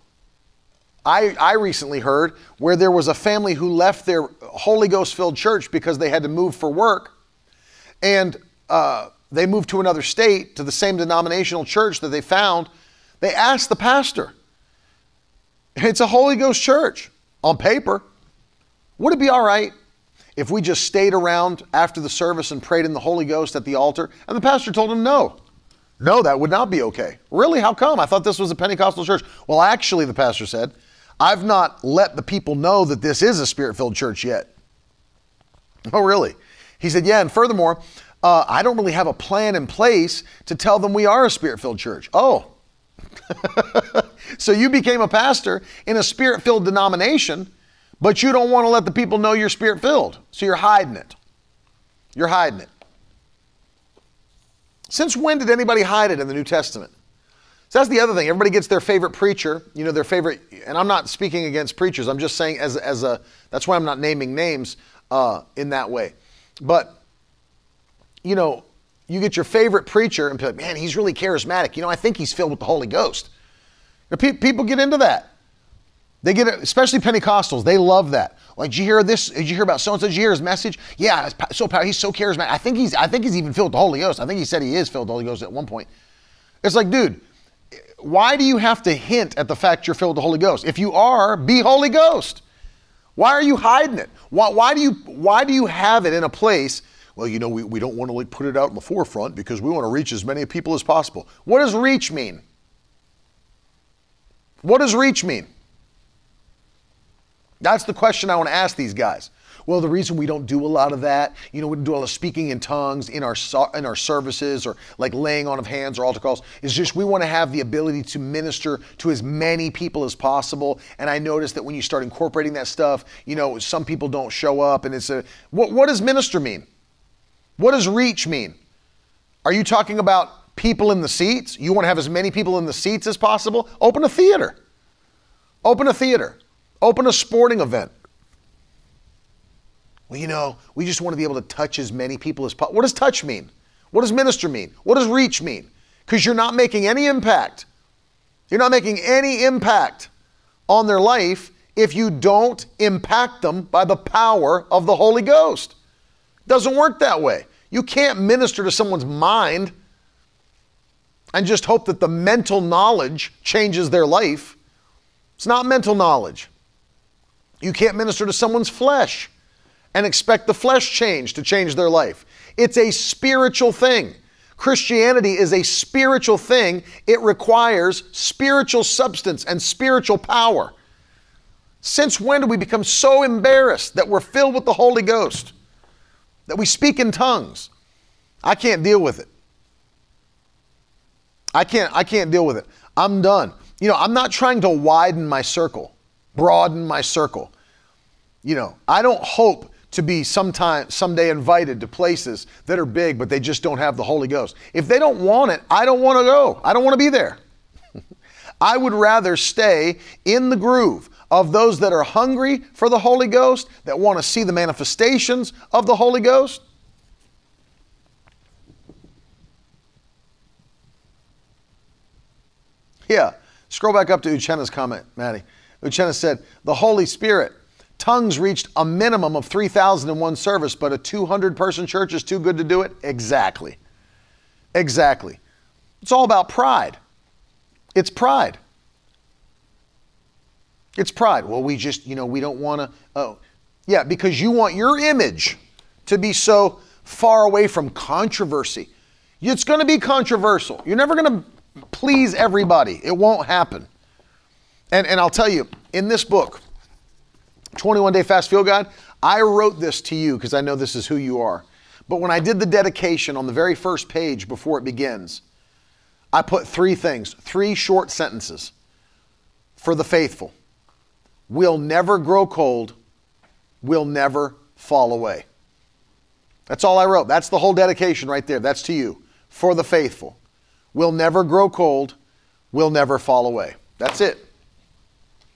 I, I recently heard where there was a family who left their Holy Ghost filled church because they had to move for work and uh, they moved to another state to the same denominational church that they found, they asked the pastor, it's a Holy Ghost church on paper. Would it be all right if we just stayed around after the service and prayed in the Holy Ghost at the altar? And the pastor told him no. No, that would not be okay. Really? How come? I thought this was a Pentecostal church. Well, actually, the pastor said, I've not let the people know that this is a spirit filled church yet. Oh, really? He said, Yeah, and furthermore, uh, I don't really have a plan in place to tell them we are a spirit filled church. Oh. so you became a pastor in a spirit filled denomination, but you don't want to let the people know you're spirit filled. So you're hiding it. You're hiding it. Since when did anybody hide it in the New Testament? So that's the other thing. Everybody gets their favorite preacher, you know, their favorite, and I'm not speaking against preachers. I'm just saying as, as a, that's why I'm not naming names uh, in that way. But, you know, you get your favorite preacher and be like, man, he's really charismatic. You know, I think he's filled with the Holy Ghost. People get into that. They get it, especially Pentecostals. They love that. Like, did you hear this? Did you hear about so and so? Did you hear his message? Yeah, so powerful. He's so charismatic. I think he's. I think he's even filled with the Holy Ghost. I think he said he is filled with the Holy Ghost at one point. It's like, dude, why do you have to hint at the fact you're filled with the Holy Ghost? If you are, be Holy Ghost. Why are you hiding it? Why, why do you why do you have it in a place? Well, you know, we, we don't want to like put it out in the forefront because we want to reach as many people as possible. What does reach mean? What does reach mean? That's the question I want to ask these guys. Well, the reason we don't do a lot of that, you know, we don't do a lot of speaking in tongues in our in our services or like laying on of hands or altar calls is just we want to have the ability to minister to as many people as possible. And I noticed that when you start incorporating that stuff, you know, some people don't show up, and it's a what what does minister mean? What does reach mean? Are you talking about people in the seats? You want to have as many people in the seats as possible? Open a theater. Open a theater. Open a sporting event. Well, you know, we just want to be able to touch as many people as possible. What does touch mean? What does minister mean? What does reach mean? Because you're not making any impact. You're not making any impact on their life if you don't impact them by the power of the Holy Ghost. It doesn't work that way. You can't minister to someone's mind and just hope that the mental knowledge changes their life. It's not mental knowledge. You can't minister to someone's flesh and expect the flesh change to change their life. It's a spiritual thing. Christianity is a spiritual thing. It requires spiritual substance and spiritual power. Since when do we become so embarrassed that we're filled with the Holy Ghost? That we speak in tongues? I can't deal with it. I can't I can't deal with it. I'm done. You know, I'm not trying to widen my circle, broaden my circle. You know, I don't hope to be sometime someday invited to places that are big but they just don't have the Holy Ghost. If they don't want it, I don't want to go. I don't want to be there. I would rather stay in the groove of those that are hungry for the Holy Ghost, that want to see the manifestations of the Holy Ghost. Yeah, scroll back up to Uchenna's comment, Maddie. Uchenna said, The Holy Spirit Tongues reached a minimum of 3,000 in one service, but a 200 person church is too good to do it? Exactly. Exactly. It's all about pride. It's pride. It's pride. Well, we just, you know, we don't want to. Oh, yeah, because you want your image to be so far away from controversy. It's going to be controversial. You're never going to please everybody. It won't happen. And, and I'll tell you, in this book, 21 Day Fast Field Guide, I wrote this to you because I know this is who you are. But when I did the dedication on the very first page before it begins, I put three things, three short sentences for the faithful. We'll never grow cold, we'll never fall away. That's all I wrote. That's the whole dedication right there. That's to you. For the faithful. We'll never grow cold, we'll never fall away. That's it.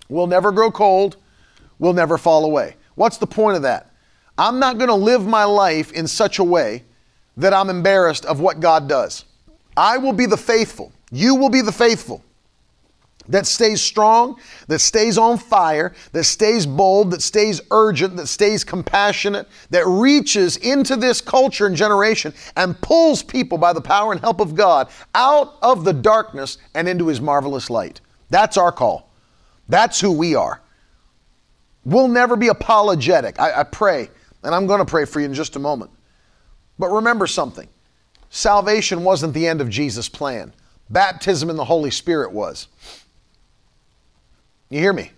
We'll never grow cold, will never fall away. What's the point of that? I'm not going to live my life in such a way that I'm embarrassed of what God does. I will be the faithful. You will be the faithful that stays strong, that stays on fire, that stays bold, that stays urgent, that stays compassionate, that reaches into this culture and generation and pulls people by the power and help of God out of the darkness and into His marvelous light. That's our call. That's who we are. We'll never be apologetic. I, I pray, and I'm going to pray for you in just a moment. But remember something salvation wasn't the end of Jesus' plan, baptism in the Holy Spirit was. You hear me?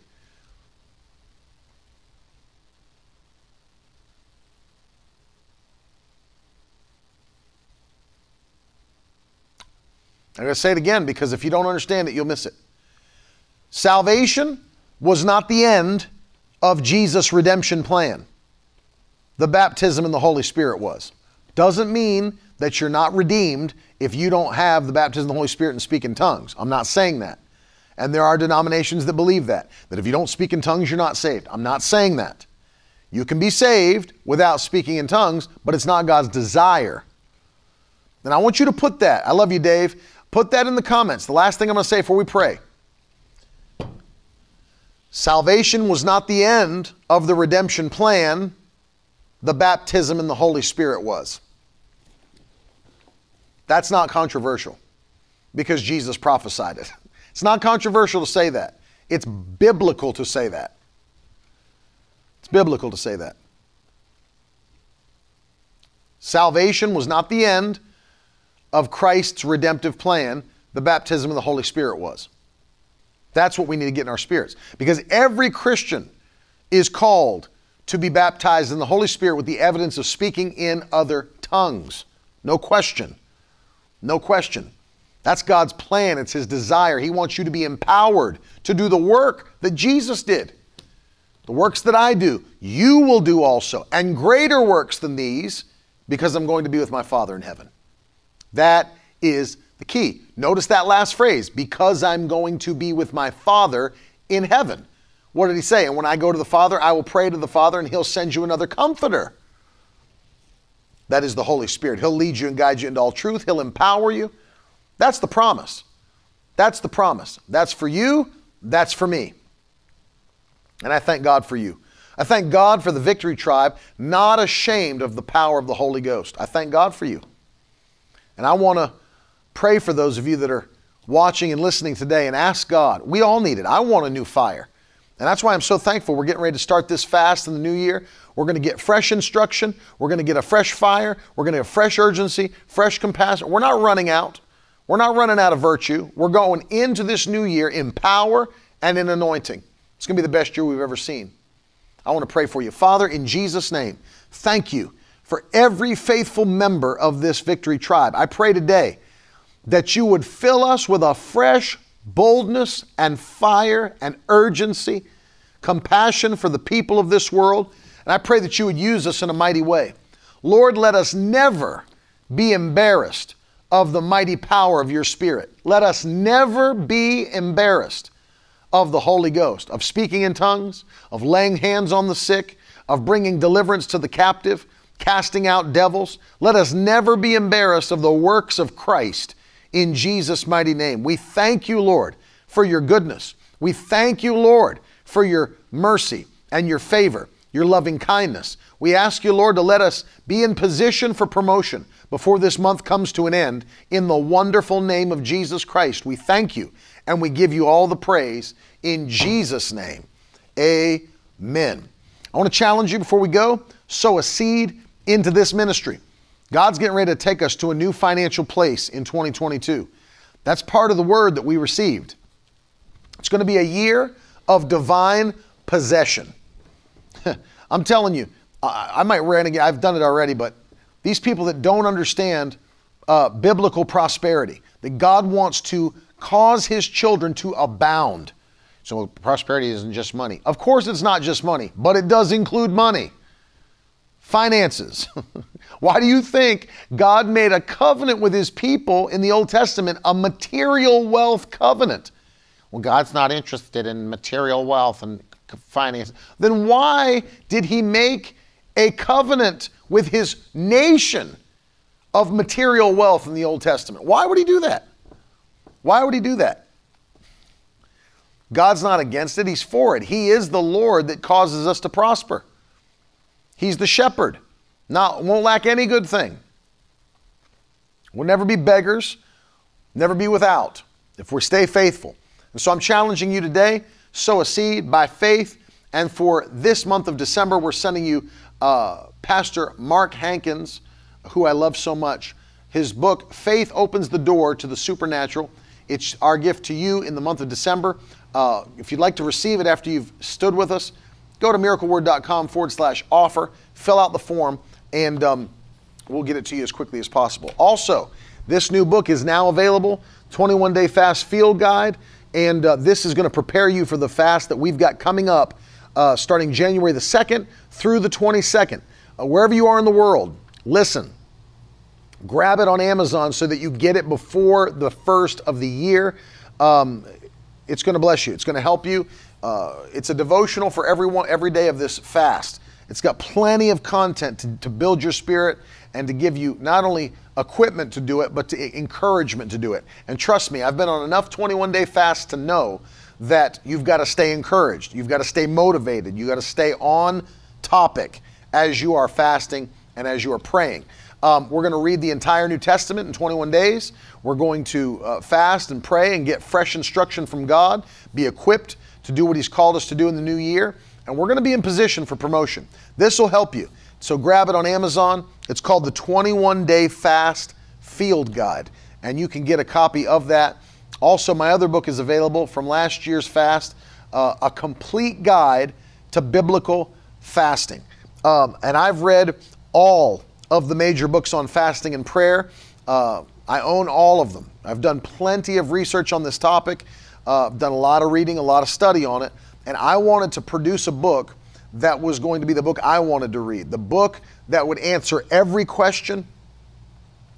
I'm going to say it again because if you don't understand it, you'll miss it. Salvation was not the end of Jesus' redemption plan. The baptism in the Holy Spirit was. Doesn't mean that you're not redeemed if you don't have the baptism in the Holy Spirit and speak in tongues. I'm not saying that. And there are denominations that believe that, that if you don't speak in tongues, you're not saved. I'm not saying that. You can be saved without speaking in tongues, but it's not God's desire. And I want you to put that, I love you, Dave, put that in the comments. The last thing I'm going to say before we pray. Salvation was not the end of the redemption plan, the baptism in the Holy Spirit was. That's not controversial because Jesus prophesied it. It's not controversial to say that. It's biblical to say that. It's biblical to say that. Salvation was not the end of Christ's redemptive plan, the baptism of the Holy Spirit was. That's what we need to get in our spirits. Because every Christian is called to be baptized in the Holy Spirit with the evidence of speaking in other tongues. No question. No question. That's God's plan. It's His desire. He wants you to be empowered to do the work that Jesus did. The works that I do, you will do also, and greater works than these, because I'm going to be with my Father in heaven. That is the key. Notice that last phrase, because I'm going to be with my Father in heaven. What did he say? And when I go to the Father, I will pray to the Father, and he'll send you another comforter. That is the Holy Spirit. He'll lead you and guide you into all truth, He'll empower you. That's the promise. That's the promise. That's for you, that's for me. And I thank God for you. I thank God for the Victory Tribe, not ashamed of the power of the Holy Ghost. I thank God for you. And I want to pray for those of you that are watching and listening today and ask God. We all need it. I want a new fire. And that's why I'm so thankful we're getting ready to start this fast in the new year. We're going to get fresh instruction. We're going to get a fresh fire. We're going to have fresh urgency, fresh compassion. We're not running out. We're not running out of virtue. We're going into this new year in power and in anointing. It's going to be the best year we've ever seen. I want to pray for you. Father, in Jesus' name, thank you for every faithful member of this victory tribe. I pray today that you would fill us with a fresh boldness and fire and urgency, compassion for the people of this world. And I pray that you would use us in a mighty way. Lord, let us never be embarrassed of the mighty power of your Spirit. Let us never be embarrassed of the Holy Ghost, of speaking in tongues, of laying hands on the sick, of bringing deliverance to the captive, casting out devils. Let us never be embarrassed of the works of Christ in Jesus' mighty name. We thank you, Lord, for your goodness. We thank you, Lord, for your mercy and your favor, your loving kindness. We ask you, Lord, to let us be in position for promotion before this month comes to an end. In the wonderful name of Jesus Christ, we thank you and we give you all the praise in Jesus' name. Amen. I want to challenge you before we go sow a seed into this ministry. God's getting ready to take us to a new financial place in 2022. That's part of the word that we received. It's going to be a year of divine possession. I'm telling you, I, I might rant again. I've done it already, but these people that don't understand uh, biblical prosperity, that God wants to cause His children to abound. So prosperity isn't just money. Of course, it's not just money, but it does include money. Finances. Why do you think God made a covenant with his people in the Old Testament, a material wealth covenant? Well, God's not interested in material wealth and finance. Then why did he make a covenant with his nation of material wealth in the Old Testament? Why would he do that? Why would he do that? God's not against it, he's for it. He is the Lord that causes us to prosper. He's the shepherd. Not won't lack any good thing. We'll never be beggars, never be without if we stay faithful. And so I'm challenging you today, sow a seed by faith. And for this month of December, we're sending you uh, Pastor Mark Hankins, who I love so much. His book, Faith Opens the Door to the Supernatural. It's our gift to you in the month of December. Uh, if you'd like to receive it after you've stood with us, go to miracleword.com forward slash offer, fill out the form, and um, we'll get it to you as quickly as possible. Also, this new book is now available 21 Day Fast Field Guide, and uh, this is going to prepare you for the fast that we've got coming up uh, starting January the 2nd through the 22nd. Uh, wherever you are in the world, listen. Grab it on Amazon so that you get it before the first of the year. Um, it's going to bless you. It's going to help you. Uh, it's a devotional for everyone every day of this fast. It's got plenty of content to, to build your spirit and to give you not only equipment to do it, but to encouragement to do it. And trust me, I've been on enough 21 day fasts to know that you've got to stay encouraged, you've got to stay motivated, you've got to stay on topic as you are fasting and as you are praying. Um, we're going to read the entire New Testament in 21 days. We're going to uh, fast and pray and get fresh instruction from God, be equipped to do what He's called us to do in the new year, and we're going to be in position for promotion. This will help you. So grab it on Amazon. It's called the 21 Day Fast Field Guide, and you can get a copy of that. Also, my other book is available from last year's fast, uh, a complete guide to biblical fasting. Um, and I've read all of the major books on fasting and prayer. Uh, I own all of them. I've done plenty of research on this topic. Uh, I've done a lot of reading, a lot of study on it, and I wanted to produce a book that was going to be the book I wanted to read, the book that would answer every question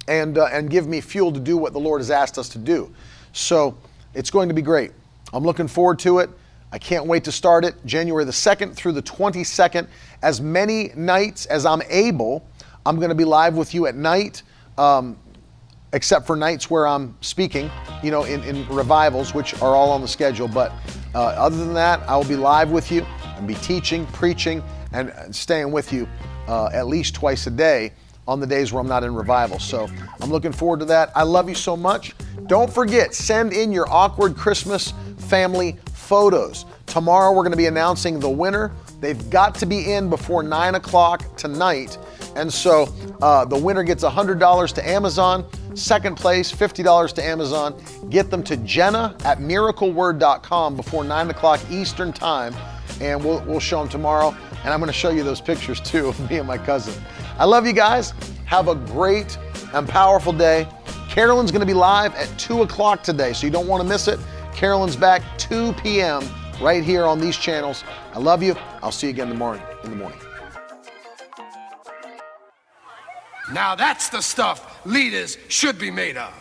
and uh, and give me fuel to do what the Lord has asked us to do. So it's going to be great. I'm looking forward to it. I can't wait to start it January the 2nd through the 22nd. As many nights as I'm able, I'm going to be live with you at night. Um, except for nights where I'm speaking, you know, in, in revivals, which are all on the schedule. But uh, other than that, I will be live with you and be teaching, preaching, and staying with you uh, at least twice a day on the days where I'm not in revival. So I'm looking forward to that. I love you so much. Don't forget, send in your awkward Christmas family photos. Tomorrow we're going to be announcing the winner. They've got to be in before 9 o'clock tonight. And so uh, the winner gets $100 to Amazon. Second place, $50 to Amazon. Get them to Jenna at miracleword.com before 9 o'clock Eastern Time, and we'll, we'll show them tomorrow. And I'm going to show you those pictures too of me and my cousin. I love you guys. Have a great and powerful day. Carolyn's going to be live at 2 o'clock today, so you don't want to miss it. Carolyn's back 2 p.m. right here on these channels. I love you. I'll see you again tomorrow in the morning. Now that's the stuff leaders should be made of.